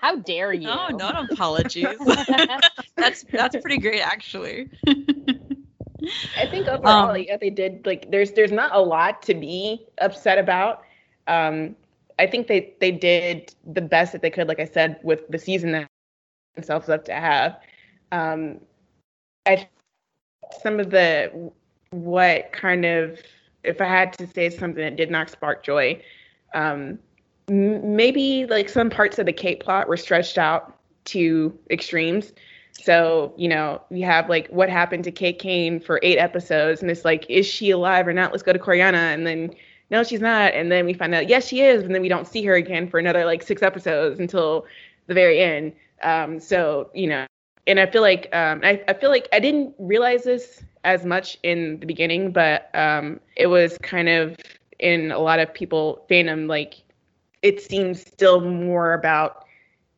How dare you? No, no apologies. that's that's pretty great actually. I think overall, Um, yeah, they did like there's there's not a lot to be upset about. Um, I think they they did the best that they could, like I said, with the season that themselves up to have. Um, I some of the what kind of if I had to say something that did not spark joy, um, m- maybe like some parts of the Kate plot were stretched out to extremes. So, you know, we have like what happened to Kate Kane for eight episodes, and it's like, is she alive or not? Let's go to Coryana. And then, no, she's not. And then we find out, yes, she is. And then we don't see her again for another like six episodes until the very end. Um, so, you know, and I feel like um, I, I feel like I didn't realize this as much in the beginning, but um, it was kind of in a lot of people fandom like it seems still more about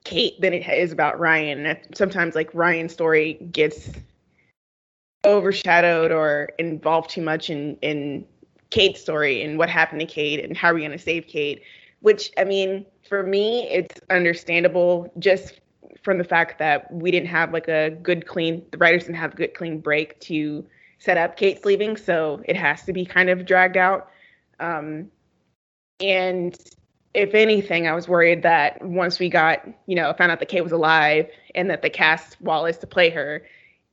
Kate than it is about Ryan. Sometimes like Ryan's story gets overshadowed or involved too much in in Kate's story and what happened to Kate and how are we going to save Kate. Which I mean, for me, it's understandable just from the fact that we didn't have like a good clean the writers didn't have a good clean break to set up Kate's leaving, so it has to be kind of dragged out. Um, and if anything, I was worried that once we got, you know, found out that Kate was alive and that they cast Wallis to play her,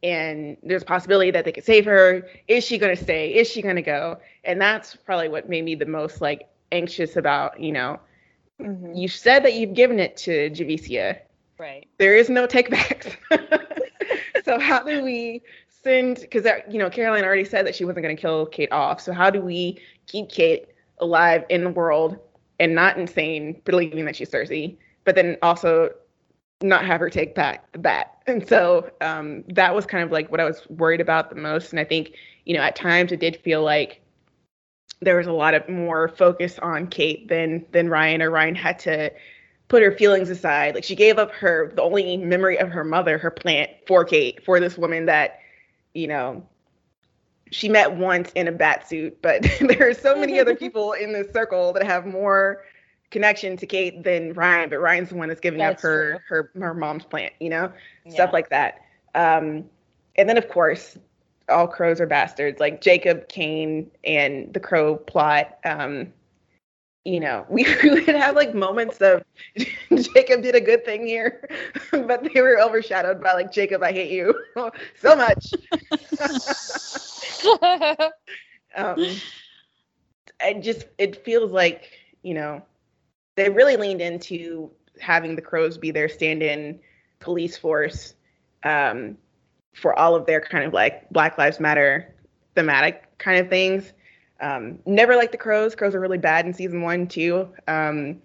and there's a possibility that they could save her. Is she going to stay? Is she going to go? And that's probably what made me the most like anxious about, you know, Mhm. you said that you've given it to Javicia. Right. There is no takebacks. so how do we send? Because you know, Caroline already said that she wasn't going to kill Kate off. So how do we keep Kate alive in the world and not insane, believing that she's Circe, but then also not have her take back the bat? And so um, that was kind of like what I was worried about the most. And I think you know, at times it did feel like there was a lot of more focus on Kate than than Ryan, or Ryan had to put her feelings aside. Like she gave up her the only memory of her mother, her plant, for Kate, for this woman that, you know, she met once in a bat suit, but there are so many other people in this circle that have more connection to Kate than Ryan, but Ryan's the one that's giving That's up her her her mom's plant, you know, Yeah. stuff like that. Um, and then of course, all crows are bastards. Like Jacob, Kane, and the crow plot. Um, you know, we, would have like moments of Jacob did a good thing here, but they were overshadowed by like Jacob, I hate you so much. um, I just it feels like you know they really leaned into having the crows be their stand-in police force um, for all of their kind of like Black Lives Matter thematic kind of things. Um, never liked the crows. Crows are really bad in season one too, um,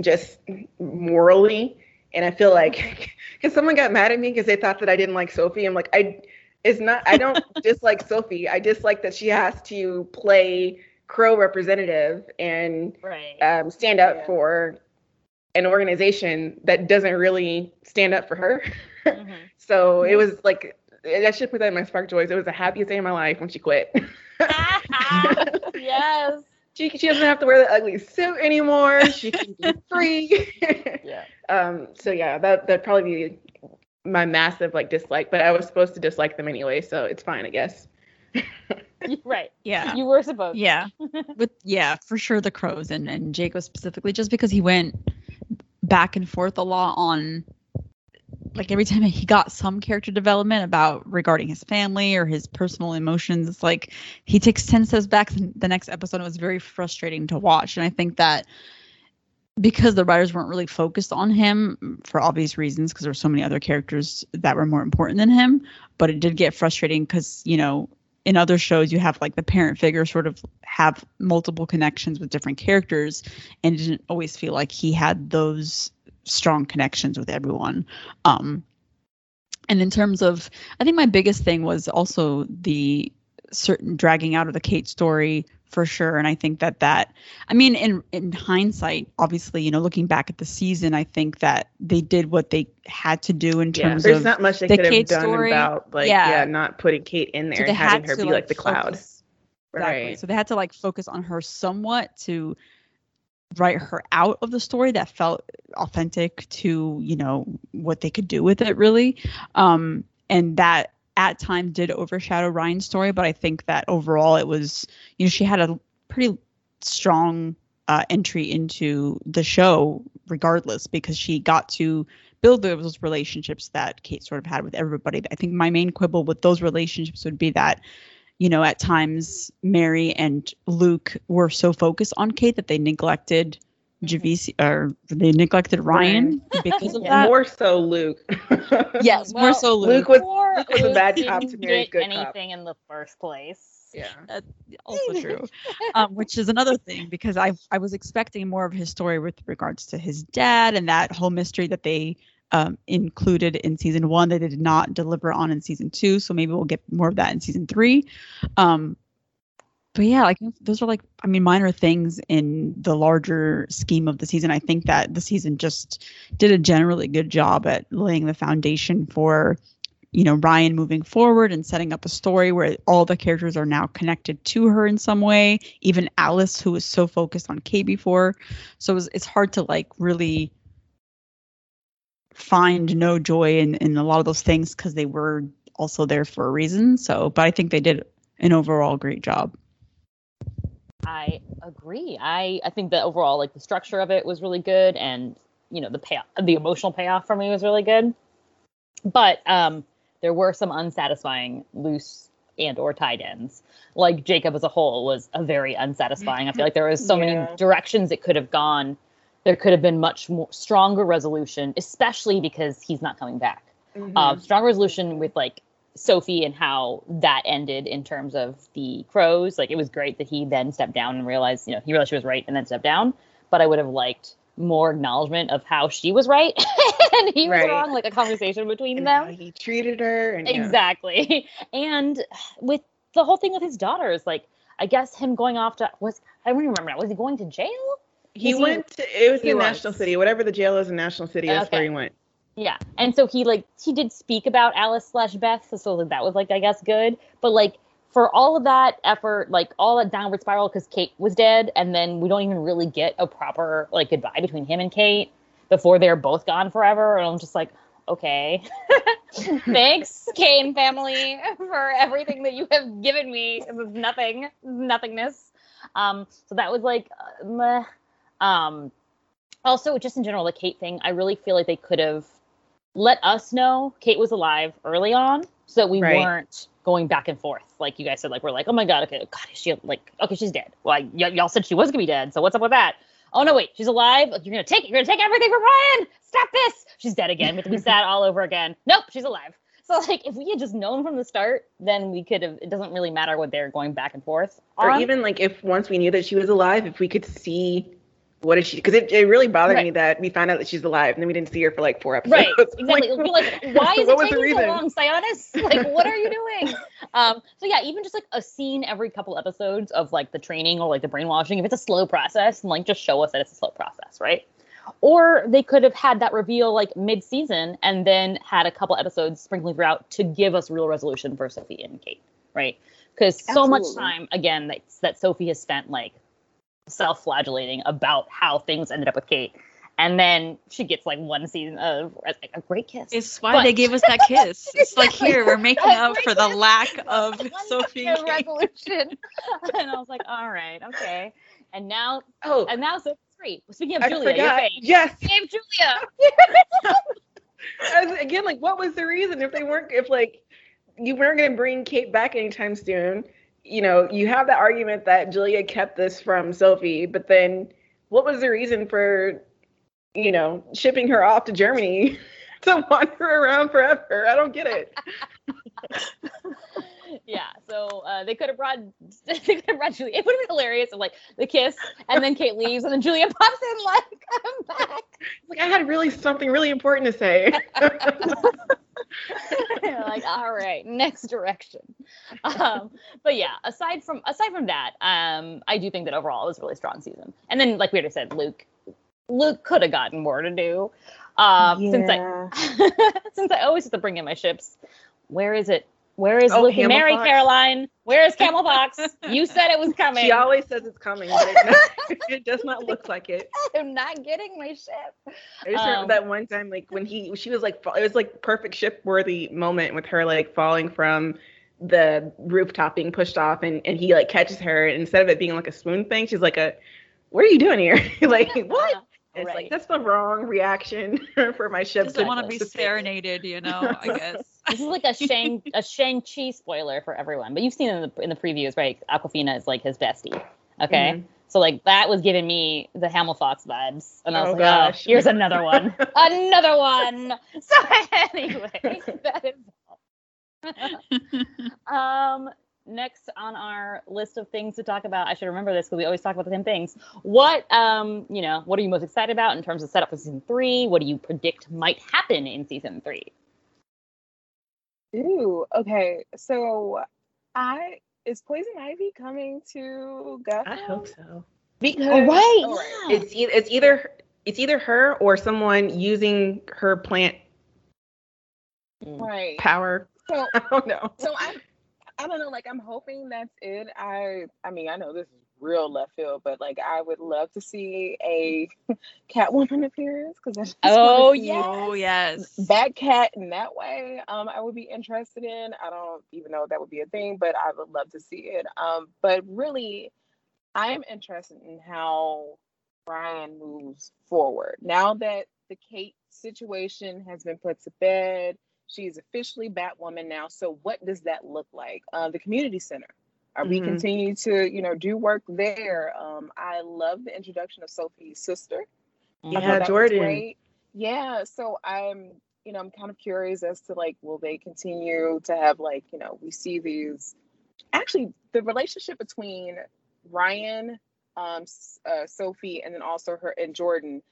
just morally. And I feel like because someone got mad at me because they thought that I didn't like Sophie. I'm like, I it's not. I don't dislike Sophie. I dislike that she has to play crow representative and right. um, stand up Yeah. for an organization that doesn't really stand up for her. Mhm. So it was like I should put that in my spark joys. It was the happiest day of my life when she quit. yes. she she doesn't have to wear the ugly suit anymore. She can be free. Yeah. um. So yeah, that that'd probably be my massive like dislike. But I was supposed to dislike them anyway, so it's fine, I guess. Right. Yeah. You were supposed. Yeah. With yeah, for sure the crows and, and Jacob specifically, just because he went back and forth a lot on like every time he got some character development about regarding his family or his personal emotions, it's like he takes 10 steps back the next episode. It was very frustrating to watch. And I think that because the writers weren't really focused on him for obvious reasons, because there were so many other characters that were more important than him, but it did get frustrating because, you know, in other shows you have like the parent figure sort of have multiple connections with different characters and it didn't always feel like he had those strong connections with everyone um and in terms of i think my biggest thing was also the certain dragging out of the kate story for sure and i think that that i mean in in hindsight obviously you know looking back at the season i think that they did what they had to do in terms Yeah, there's of not much they the could have done story, about like yeah. yeah. not putting Kate in there so and having her to, be like the cloud. focus- Exactly. Right. So they had to like focus on her somewhat to write her out of the story that felt authentic to, you know, what they could do with it really. Um and that at times did overshadow Ryan's story, but I think that overall it was, you know, she had a pretty strong uh, entry into the show regardless because she got to build those relationships that Kate sort of had with everybody. I think my main quibble with those relationships would be that, you know, at times Mary and Luke were so focused on Kate that they neglected Javici or they neglected Ryan because of Yeah, that. more so Luke. yes, more so Luke. Luke was Or Luke was a bad cop to Mary's get good cop. anything in the first place. yeah. That's also true. um, which is another thing because I I was expecting more of his story with regards to his dad and that whole mystery that they um, included in season one that they did not deliver on in season two. So maybe we'll get more of that in season three. Um, but yeah, like those are like I mean minor things in the larger scheme of the season. I think that the season just did a generally good job at laying the foundation for you know Ryan moving forward and setting up a story where all the characters are now connected to her in some way. Even Alice, who was so focused on Kay before, so it was, it's hard to like really find no joy in in a lot of those things because they were also there for a reason. So, but I think they did an overall great job. I agree. I I think that overall, like the structure of it was really good, and you know the payoff, the emotional payoff for me was really good. But um, there were some unsatisfying loose and or tied ends. Like Jacob as a whole was a very unsatisfying. I feel like there was so Yeah. many directions it could have gone. There could have been much more stronger resolution, especially because he's not coming back Mhm. uh, strong resolution with like Sophie and how that ended in terms of the crows. Like it was great that he then stepped down and realized, you know, he realized she was right and then stepped down. But I would have liked more acknowledgement of how she was right and he was Right. wrong, like a conversation between and them. he treated her and yeah. Exactly. And with the whole thing with his daughters, like I guess him going off to was I don't even remember now. Was he going to jail? He he- went to it was in was. National City, whatever the jail is in National City. That's where he went. Yeah, and so he like he did speak about Alice slash Beth, so like, that was like I guess good. But like for all of that effort, like all that downward spiral because Kate was dead, and then we don't even really get a proper like goodbye between him and Kate before they're both gone forever. And I'm just like, okay, thanks, Kane family, for everything that you have given me. It was nothing, nothingness. Um, so that was like, uh, meh. Um, also just in general the kate thing i really feel like they could have let us know kate was alive early on so we Right. weren't going back and forth. Like you guys said like we're like oh my god okay god is she like okay she's dead. Well y- y'all said she was gonna be dead so what's up with that? Oh no wait she's alive? You're gonna take you're gonna take everything from ryan! Stop this! She's dead again. We have to be sad all over again. Nope she's alive. So like if we had just known from the start then we could have it doesn't really matter what they're going back and forth Or on. even like if once we knew that she was alive, if we could see what is she? Because it, it really bothered Right. me that we found out that she's alive and then we didn't see her for like four episodes. Right, exactly. It'll like, why is it taking so long, Sionis? Like, what are you doing? Um, so yeah, even just like a scene every couple episodes of like the training or like the brainwashing, if it's a slow process, and like just show us that it's a slow process, right? Or they could have had that reveal like mid-season and then had a couple episodes sprinkling throughout to give us real resolution for Sophie and Kate, right? Because so much time again that that Sophie has spent like self-flagellating about how things ended up with Kate. And then she gets like one season of like, a great kiss. It's why But- they gave us that kiss. It's like here we're making up for the lack of One Sophie. and resolution. and I was like, all right, okay. And now, oh, and now Sophie's free. Speaking of I Julia, your face. Yes. Save Julia. As- again, like what was the reason if they weren't if like you weren't going to bring Kate back anytime soon? You know, you have the argument that Julia kept this from Sophie, but then what was the reason for you know shipping her off to Germany to wander around forever? I don't get it. yeah. So uh, they could have brought they could have brought Julia. It would have been hilarious if like the kiss and then Kate leaves and then Julia pops in like I'm back. Like I had really something really important to say. Like, all right, next direction. Um, but yeah, aside from aside from that, um, I do think that overall it was a really strong season. And then, like we already said, Luke, Luke could have gotten more to do. Um, Since I since I always have to bring in my ships, where is it? Where is Oh, Luke and Camel Mary, Fox. Caroline? Where is Camel Fox? you said it was coming. She always says it's coming, but it, it does not look like it. I'm not getting my ship. I just Um, remember that one time, like when he, she was like, it was like perfect ship worthy moment with her like falling from the rooftop being pushed off, and and he like catches her, and instead of it being like a swoon thing, she's like a, what are you doing here? like what? And It's Right. like that's the wrong reaction for my ship. Just don't want to be serenaded, you know. I guess. This is like a Shang a Shang Chi spoiler for everyone, but you've seen in the in the previews, right? Awkwafina is like his bestie. Okay, Mhm. so like that was giving me the Hamill Fox vibes, and I was Oh, like, gosh. oh, here's another one, another one. So anyway, that is all. um. Next on our list of things to talk about, I should remember this because we always talk about the same things. What, um, you know, what are you most excited about in terms of setup for season three? What do you predict might happen in season three? Ooh, okay. So I is Poison Ivy coming to Gotham? I hope so. Because All right, all right. yeah. It's e- it's either it's either her or someone using her plant right. power. So I don't know. so I I don't know, like I'm hoping that's it. I I mean, I know this is real left field, but like I would love to see a Catwoman appearance because I Oh, wanna yes. Oh yes. that cat in that way um i would be interested in. I don't even know if that would be a thing but i would love to see it. Um but really i am interested in how ryan moves forward. Now that the kate situation has been put to bed she's officially batwoman now so what does that look like? Uh, the community center are we Mhm. continue to you know do work there um i love the introduction of sophie's sister Yeah, Jordan. Yeah, so I'm, you know, I'm kind of curious as to like, will they continue to have like, you know, we see these. Actually, the relationship between Ryan, um, uh, Sophie, and then also her and Jordan,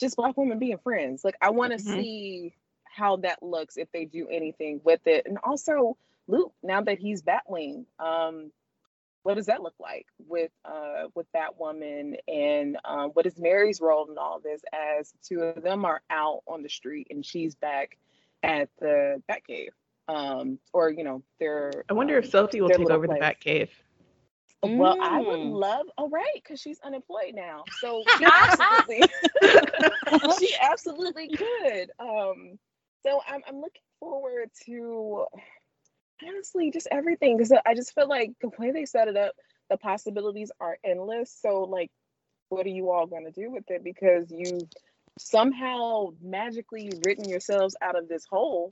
just black women being friends. Like, I want to Mhm. see how that looks if they do anything with it, and also Luke now that he's Batwing. Um, what does that look like with uh with Batwoman and um, what is Mary's role in all this as two of them are out on the street and she's back at the Batcave um or you know they're I wonder if um, Sophie will take little over the place. Batcave. well I would Mm. love oh right because she's unemployed now so she absolutely she absolutely could um so I'm, I'm looking forward to honestly just everything because I just feel like the way they set it up, the possibilities are endless. So like, what are you all going to do with it? Because you've somehow magically written yourselves out of this hole.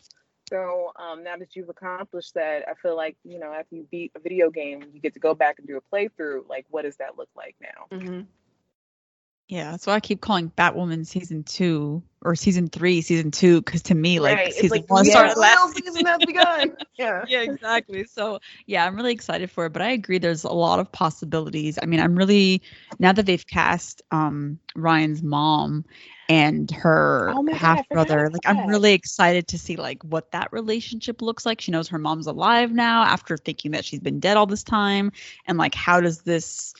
So um, now that you've accomplished that, I feel like you know after you beat a video game, you get to go back and do a playthrough. Like, what does that look like now? Mhm. Yeah, that's why I keep calling Batwoman season two or season three, season two, because to me, like Right, it's season like one the started last season has begun. Yeah. yeah, exactly. So yeah, I'm really excited for it. But I agree, there's a lot of possibilities. I mean, I'm really now that they've cast um Ryan's mom and her Oh my God, I half brother, like I'm really excited to see like what that relationship looks like. She knows her mom's alive now after thinking that she's been dead all this time, and like how does this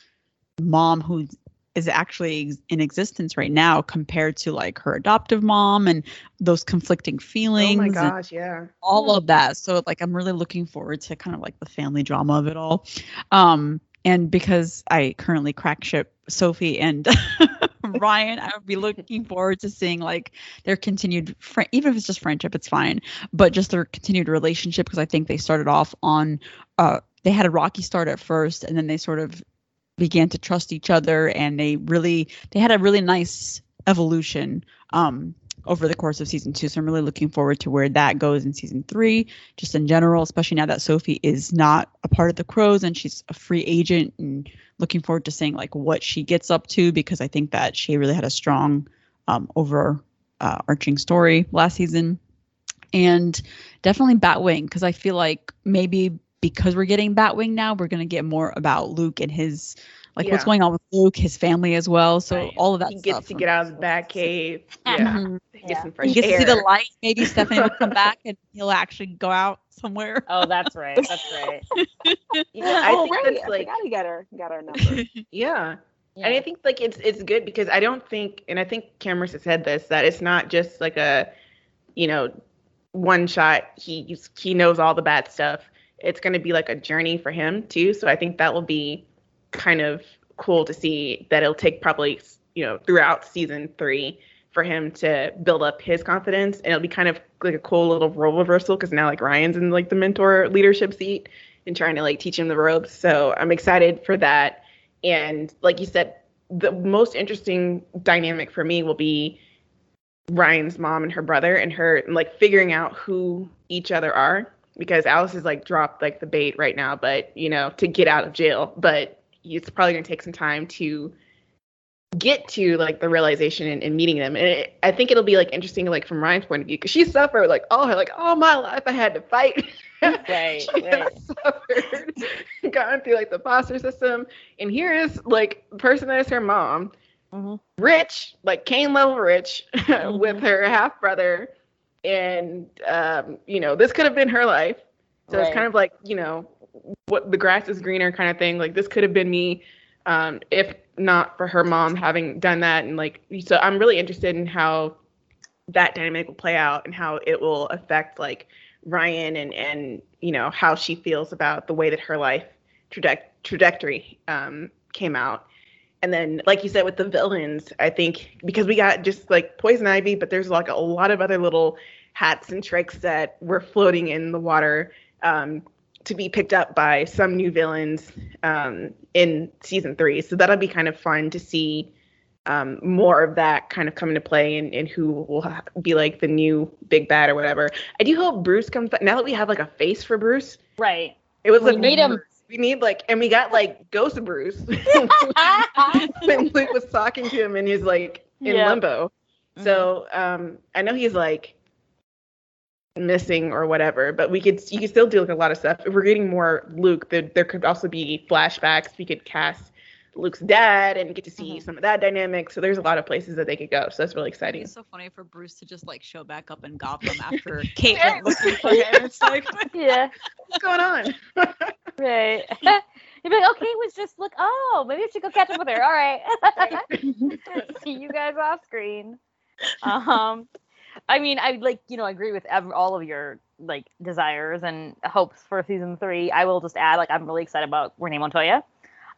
mom who is actually in existence right now compared to like her adoptive mom and those conflicting feelings Oh my gosh, yeah. all of that. So like I'm really looking forward to kind of like the family drama of it all. Um and because I currently crack ship Sophie and Ryan, I would be looking forward to seeing like their continued fri even if it's just friendship, it's fine, but just their continued relationship because I think they started off on uh they had a rocky start at first and then they sort of began to trust each other and they really they had a really nice evolution um over the course of season two. So I'm really looking forward to where that goes in season three, just in general, especially now that Sophie is not a part of the Crows and she's a free agent and looking forward to seeing like what she gets up to because I think that she really had a strong um, over uh, arching story last season. And definitely Batwing because I feel like maybe because we're getting Batwing now, we're gonna get more about Luke and his like what's going on with Luke, his family as well. So Right. all of that He gets to get out of the so Batcave. Yeah. Mhm. Get some fresh He gets air. to see the light. Maybe Stephanie will come back and he'll actually go out somewhere. Oh, that's right. That's right. Yeah, I oh, think right. that's I like forgot he got her got her number. yeah. Yeah. And I think like it's it's good because I don't think and I think Camrus has said this that it's not just like a you know one shot. He he knows all the bad stuff. It's going to be like a journey for him too. So I think that will be kind of cool to see that it'll take probably you know throughout season three for him to build up his confidence. And it'll be kind of like a cool little role reversal because now like ryan's in like the mentor leadership seat and trying to like teach him the ropes. So i'm excited for that. And like you said the most interesting dynamic for me will be ryan's mom and her brother and her like figuring out who each other are because alice is like dropped like the bait right now but you know to get out of jail but it's probably going to take some time to get to like the realization and, and meeting them and it, i think it'll be like interesting like from ryan's point of view because she suffered like all her like all my life i had to fight right, she right. suffered gone through like the foster system and here is like the person that is her mom Mhm. rich like Kane level rich Mm-hmm. with her half brother and um you know this could have been her life. So it's kind of like you know what the grass is greener kind of thing. Like this could have been me um, if not for her mom having done that. And like so i'm really interested in how that dynamic will play out and how it will affect like ryan and and you know how she feels about the way that her life traje- trajectory um, came out and then like you said with the villains i think because we got just like poison ivy but there's like a lot of other little hats and tricks that were floating in the water um, to be picked up by some new villains um, in season three. So that'll be kind of fun to see um, more of that kind of come into play and, and who will ha- be like the new big bad or whatever. I do hope Bruce comes back. Now that we have like a face for Bruce, Right. it was We a need him. We need like, and we got like Ghost Bruce when Luke was talking to him and he's like in Yeah. limbo. So um, I know he's like missing or whatever, but we could you could still do like a lot of stuff. If we're getting more Luke, there, there could also be flashbacks. We could cast Luke's dad and get to see Mhm. some of that dynamic. So there's a lot of places that they could go. So that's really exciting. It's so funny for Bruce to just like show back up in Gotham after Kate went looking for him. It's like yeah. What's going on? Right. You'd be like, okay, it was just look. Oh, maybe I should go catch up with her. All right. See you guys off screen. Um, I mean, I like you know, I agree with ev- all of your like desires and hopes for season three. I will just add, like, I'm really excited about Renee Montoya.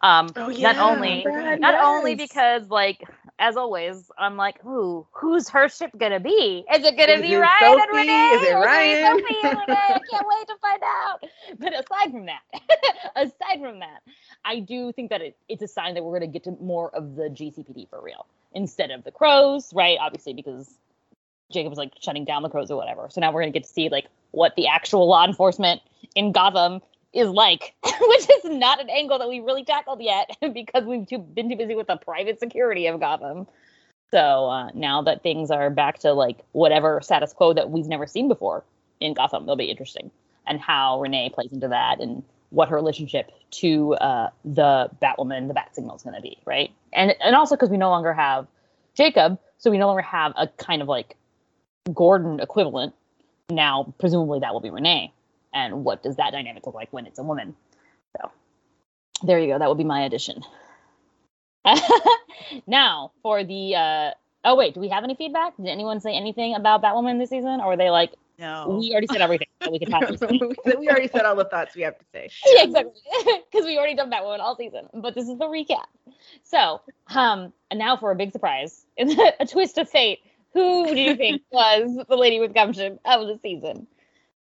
Um, Oh, not only God, not only because like as always, I'm like, who who's her ship gonna be? Is it gonna Is be it Ryan and Renee? Is it Ryan? Sophie and Renee? I can't wait to find out. But aside from that, aside from that, I do think that it, it's a sign that we're gonna get to more of the GCPD for real instead of the crows, right? Obviously, because Jacob was like shutting down the crows or whatever. So now we're gonna get to see like what the actual law enforcement in Gotham is like, which is not an angle that we really tackled yet because we've too, been too busy with the private security of Gotham. So uh, now that things are back to like whatever status quo that we've never seen before in Gotham, they'll be interesting, and how Renee plays into that, and what her relationship to uh, the Batwoman, the Bat Signal is going to be, right? And and also because we no longer have Jacob, so we no longer have a kind of like Gordon equivalent. Now, presumably, that will be Renee. And what does that dynamic look like when it's a woman? So, there you go. That would be my addition. now, for the. Uh, oh, wait. Do we have any feedback? Did anyone say anything about Batwoman this season? Or were they like, no. we already said everything that we could say? we already said all the thoughts we have to say. yeah, exactly. Because we already done that one all season. But this is the recap. So, um, and now for a big surprise, a twist of fate. Who do you think was the lady with gumption of the season?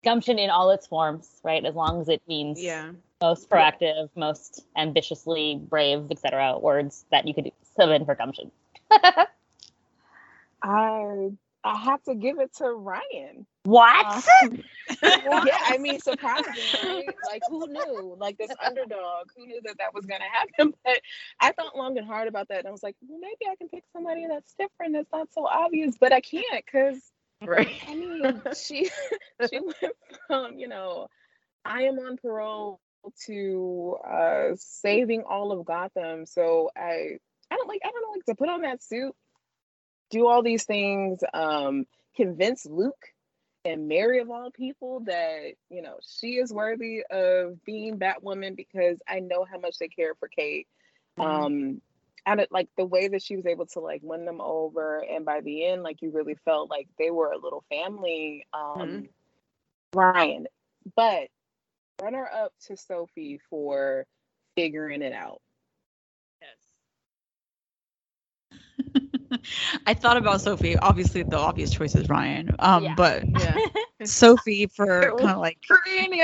Gumption in all its forms, right? As long as it means Yeah. most proactive, most ambitiously brave, etc. Words that you could sub in for gumption. I I have to give it to Ryan. What? Uh, yeah, I mean, surprising, right? Like, who knew? Like this underdog, who knew that that was gonna happen? But I thought long and hard about that, and I was like, well, maybe I can pick somebody that's different, that's not so obvious. But I can't, cause Right. I mean, she she went from you know, I am on parole to uh saving all of Gotham. So I I don't like I don't know like to put on that suit, do all these things, um, convince Luke and Mary of all people that you know she is worthy of being Batwoman because I know how much they care for Kate. Mm-hmm. Um, and it like the way that she was able to like win them over and by the end like you really felt like they were a little family um Mhm. ryan. But runner up to sophie for figuring it out I thought about Sophie. Obviously, the obvious choice is Ryan. Um, Yeah. but Yeah. Sophie for kind of like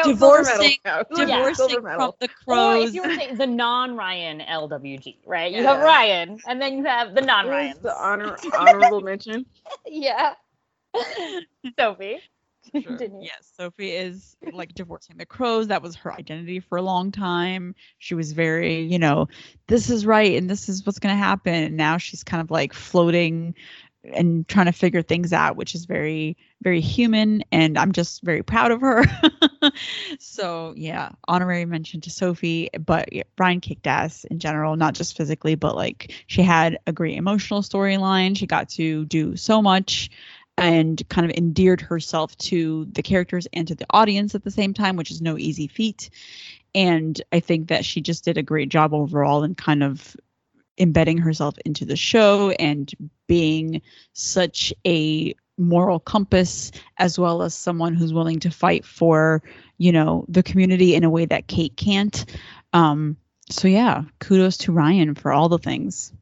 Divorcing- Yeah. divorcing Silver from medal. the Or crows. if you were saying the non-Ryan LWG, right? You have Ryan, and then you have the non-Ryan. the honor honorable mention. yeah. Sophie. Sure. Continue. Yes, Sophie is like divorcing the crows. That was her identity for a long time. She was very, you know, this is right and this is what's going to happen. And now she's kind of like floating and trying to figure things out, which is very, very human. And I'm just very proud of her. so, yeah, honorary mention to Sophie. But yeah, Ryan kicked ass in general, not just physically, but like she had a great emotional storyline. She got to do so much and kind of endeared herself to the characters and to the audience at the same time, which is no easy feat. And I think that she just did a great job overall in kind of embedding herself into the show and being such a moral compass as well as someone who's willing to fight for you know the community in a way that kate can't. Um so yeah kudos to ryan for all the things.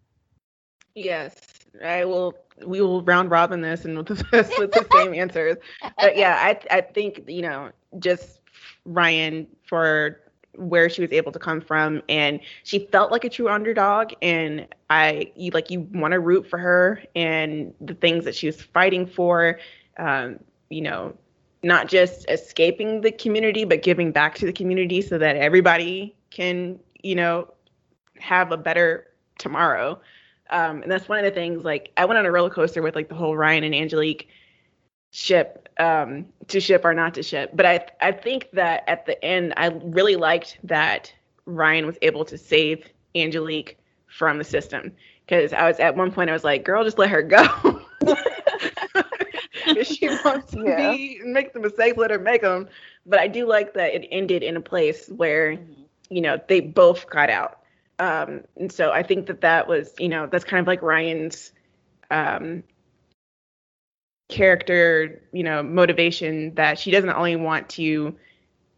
Yes, I will. We will round robin this and with the, with the same answers. But yeah, I I think you know just Ryan for where she was able to come from, and she felt like a true underdog, and I you like you want to root for her and the things that she was fighting for. Um, you know, not just escaping the community, but giving back to the community so that everybody can you know have a better tomorrow. Um, and that's one of the things. Like I went on a roller coaster with like the whole Ryan and Angelique ship, um, to ship or not to ship. But I I think that at the end, I really liked that Ryan was able to save Angelique from the system because I was at one point I was like, girl, just let her go. if she wants to Yeah. be make the mistakes, let her make them. But I do like that it ended in a place where you know they both got out um and so i think that that was you know that's kind of like ryan's um character you know motivation that she doesn't only want to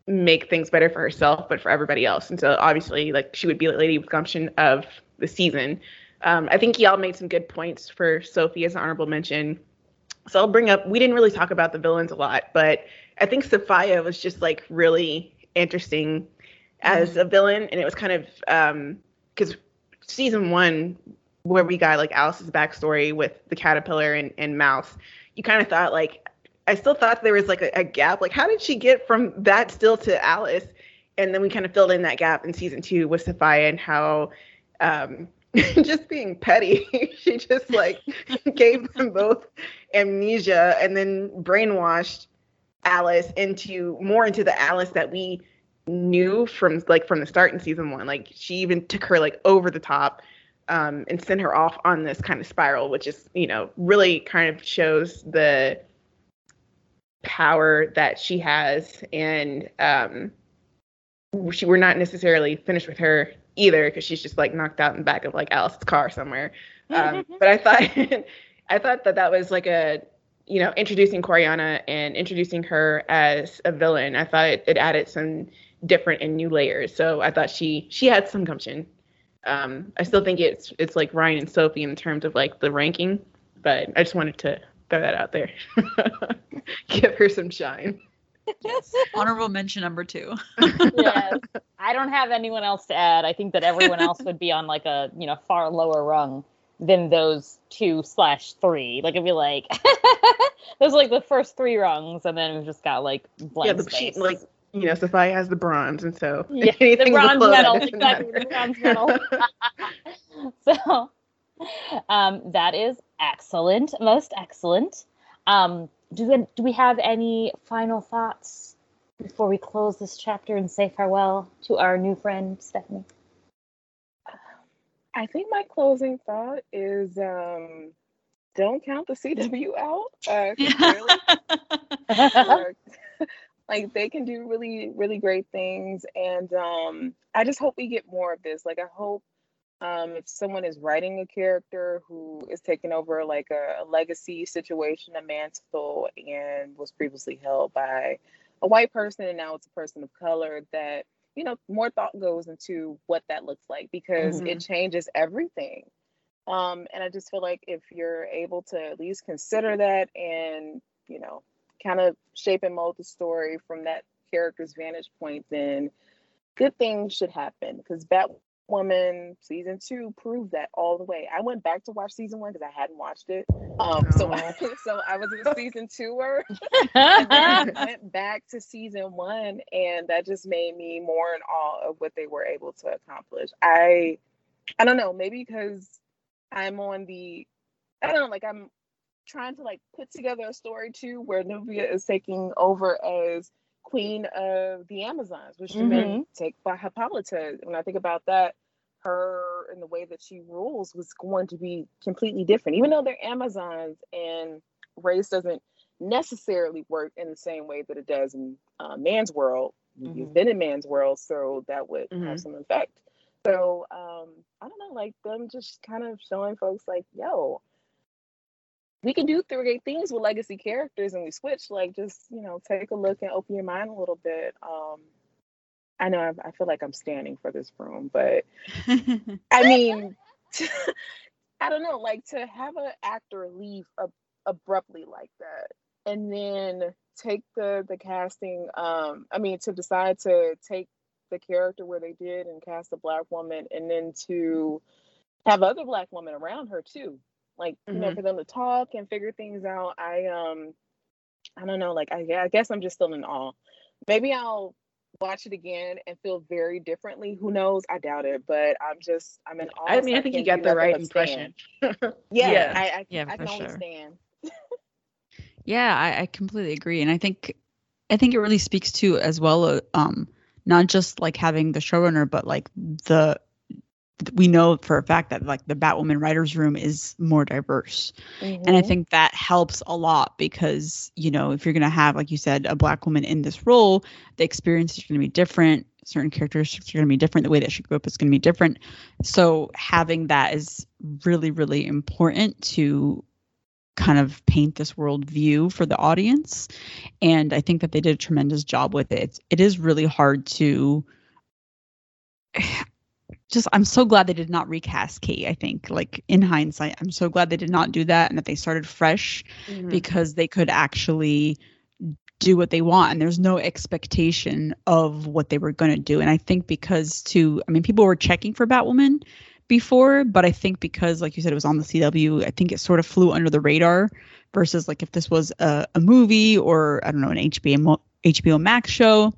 make things better for herself but for everybody else. And so obviously like she would be lady with gumption of the season. Um i think y'all made some good points for sophie as an honorable mention. So i'll bring up we didn't really talk about the villains a lot but i think Safiyah was just like really interesting as a villain. And it was kind of um because season one where we got like alice's backstory with the caterpillar and, and mouse you kind of thought like i still thought there was like a, a gap. Like how did she get from that still to alice? And then we kind of filled in that gap in season two with Safiyah and how um just being petty she just like gave them both amnesia and then brainwashed alice into more into the alice that we knew from like from the start in season one. Like she even took her like over the top um, and sent her off on this kind of spiral, which is you know really kind of shows the power that she has. And um, she we're not necessarily finished with her either because she's just like knocked out in the back of like Alice's car somewhere. Um, but I thought I thought that that was like a you know introducing Coryana and introducing her as a villain. I thought it, it added some different and new layers. So I thought she she had some gumption. Um, I still think it's it's like Ryan and Sophie in terms of like the ranking, but I just wanted to throw that out there. Give her some shine. Yes. honorable mention number two yes. I don't have anyone else to add. I think that everyone else would be on like a you know far lower rung than those two slash three. Like it'd be like those are like the first three rungs, and then we've just got like blank yeah, the space. she, like you know, Safiyah has the bronze, and so Yeah, anything the bronze medal, exactly, the bronze medal. so um, that is excellent, most excellent. Um, do we, do we have any final thoughts before we close this chapter and say farewell to our new friend Stephanie? I think my closing thought is um, don't count the CW out. Uh, 'cause uh, like they can do really, really great things. And um, I just hope we get more of this. Like I hope Um, if someone is writing a character who is taking over like a, a legacy situation, a mantle, and was previously held by a white person and now it's a person of color, that you know more thought goes into what that looks like because mm-hmm. it changes everything. Um, and I just feel like if you're able to at least consider that and you know kind of shape and mold the story from that character's vantage point, then good things should happen because Batwoman season two proved that all the way. I went back to watch season one because I hadn't watched it. Um, so I, so I was a season twoer, and went back to season one, and that just made me more in awe of what they were able to accomplish. I I don't know, maybe because I'm on the I don't know, like I'm trying to like put together a story too where Nubia is taking over as queen of the Amazons, which mm-hmm. been taken by Hippolyta. When I think about that, her and the way that she rules was going to be completely different. Even though they're Amazons and race doesn't necessarily work in the same way that it does in uh, man's world. Mm-hmm. You've been in man's world, so that would mm-hmm. have some effect. So um, I don't know, like them just kind of showing folks like, yo, we can do three great things with legacy characters and we switch like just you know take a look and open your mind a little bit. Um i know i, I feel like i'm standing for this room but i mean i don't know like to have an actor leave ab- abruptly like that and then take the the casting um i mean to decide to take the character where they did and cast a black woman and then to have other black women around her too like you mm-hmm. know for them to talk and figure things out i um i don't know like I, I guess i'm just still in awe. Maybe i'll watch it again and feel very differently. Who knows? I doubt it but i'm just i'm in awe i mean i think you got the right impression. Yeah, yeah. I, I, yeah, I can sure. understand yeah I, I completely agree and i think i think it really speaks to as well uh, um not just like having the showrunner but like the we know for a fact that like the Batwoman writers room is more diverse. Mm-hmm. And I mm-hmm. think that helps a lot because, you know, if you're going to have like you said a black woman in this role, the experience is going to be different. Certain characteristics are going to be different. The way that she grew up is going to be different. So having that is really really important to kind of paint this world view for the audience. And I think that they did a tremendous job with it. it is really hard to just I'm so glad they did not recast Kate. I think like in hindsight, I'm so glad they did not do that and that they started fresh mm-hmm. because they could actually do what they want and there's no expectation of what they were going to do. And I think because to I mean, people were checking for Batwoman before, but I think because like you said, it was on the CW, I think it sort of flew under the radar versus like if this was a, a movie or I don't know an HBO HBO Max show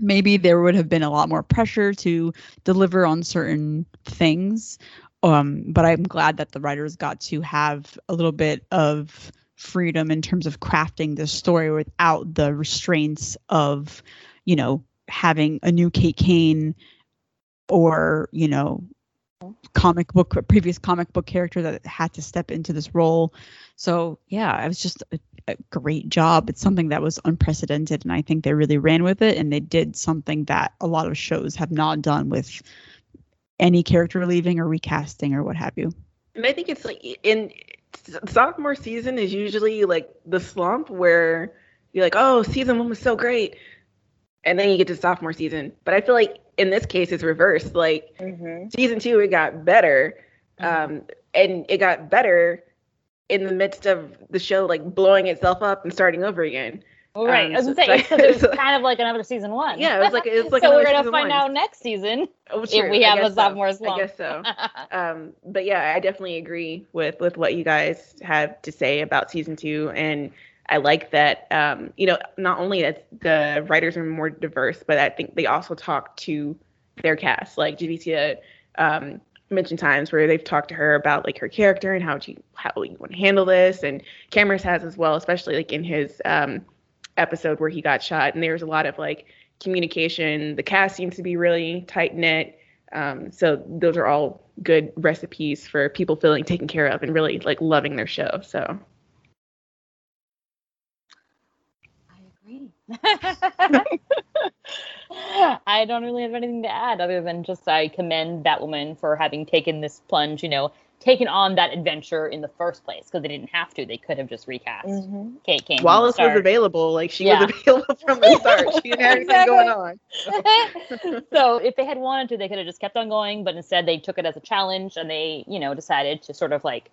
maybe there would have been a lot more pressure to deliver on certain things. Um, but I'm glad that the writers got to have a little bit of freedom in terms of crafting this story without the restraints of, you know, having a new Kate Kane or, you know, comic book previous comic book character that had to step into this role. So yeah, it was just a, a, great job. It's something that was unprecedented, and I think they really ran with it, and they did something that a lot of shows have not done with any character leaving or recasting or what have you. And I think it's like in sophomore season is usually like the slump where you're like, oh, season one was so great, and then you get to sophomore season. But I feel like in this case it's reversed. Like mm-hmm. season two, it got better, mm-hmm. um, and it got better in the midst of the show like blowing itself up and starting over again. right. Um, I was gonna say because it kind of like another season one. Yeah, it was like it's like so we're gonna find one. out next season oh, if we have a sophomore so. I guess so. um, but yeah, I definitely agree with with what you guys have to say about season two, and I like that. Um, you know, not only that the writers are more diverse, but I think they also talk to their cast. Like Javicia um, mentioned times where they've talked to her about like her character and how she how you want to handle this, and Camrus has as well, especially like in his um, episode where he got shot, and there was a lot of like communication. The cast seems to be really tight knit. Um, so those are all good recipes for people feeling taken care of and really like loving their show. So I don't really have anything to add other than just I commend Batwoman for having taken this plunge, you know, taken on that adventure in the first place because they didn't have to. They could have just recast Mhm. Kate Kane. Wallis was available. Like she Yeah. was available from the start. She didn't have anything Exactly. going on. so if they had wanted to, they could have just kept on going, but instead they took it as a challenge and they, you know, decided to sort of like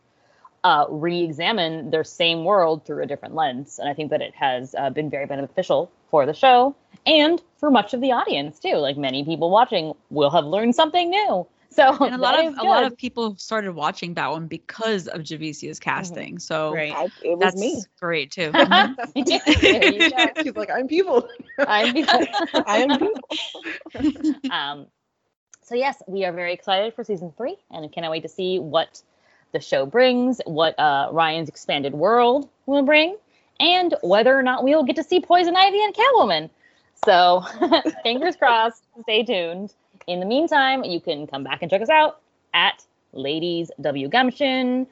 uh, re-examine their same world through a different lens. And I think that it has uh, been very beneficial for the show and for much of the audience too. Like many people watching will have learned something new. So And a lot of a lot of people started watching that one because of Javicia's casting. So Right. I, it was that's me. great too. Mhm. There you go. She's like, I'm people. I'm I am people. um, so yes, we are very excited for season three, and cannot wait to see what the show brings, what uh, Ryan's expanded world will bring, and whether or not we will get to see Poison Ivy and Catwoman. So fingers crossed. Stay tuned. In the meantime, you can come back and check us out at Ladies W Gumption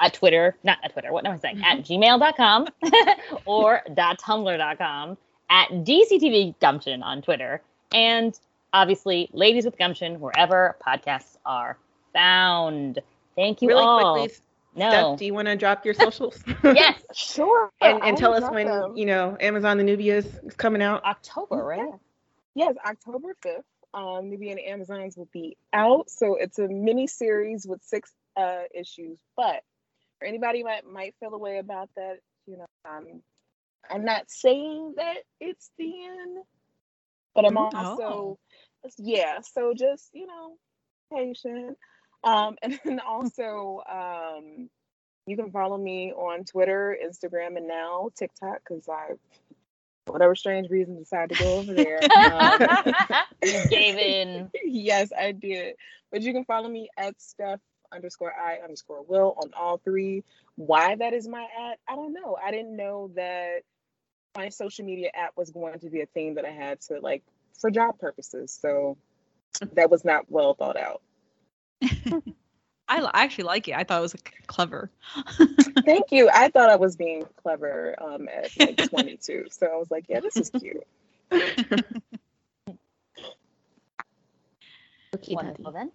at Twitter, not at Twitter, what am I saying? At gmail.com or .tumblr.com at DCTV Gumption on Twitter. And obviously, Ladies with Gumption, wherever podcasts are found. Thank you really all. quickly, no. Steph, do you want to drop your socials? yes, Sure. and and tell us when them. you know Amazon the Nubia is, is coming out. October, right? Yes, October 5th. Um, Nubia and Amazons will be out. So it's a mini series with six uh, issues. But for anybody might might feel a way about that, you know, um, I'm not saying that it's the end, but I'm Mm, also, yeah. So just you know, patient. Um, and then also, um, you can follow me on Twitter, Instagram, and now TikTok because I, for whatever strange reason, decided to go over there. Um, you gave in. yes, I did. But you can follow me at Steph underscore I underscore Will on all three. Why that is my at, I don't know. I didn't know that my social media app was going to be a thing that I had to like for job purposes. So that was not well thought out. I I actually like it. I thought it was like, clever. Thank you. I thought I was being clever um, at like 22. So I was like, yeah, this is cute. Wonderful then.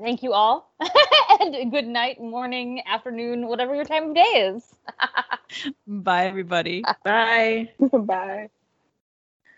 Thank you all. and good night, morning, afternoon, whatever your time of day is. Bye, everybody. Bye. Bye.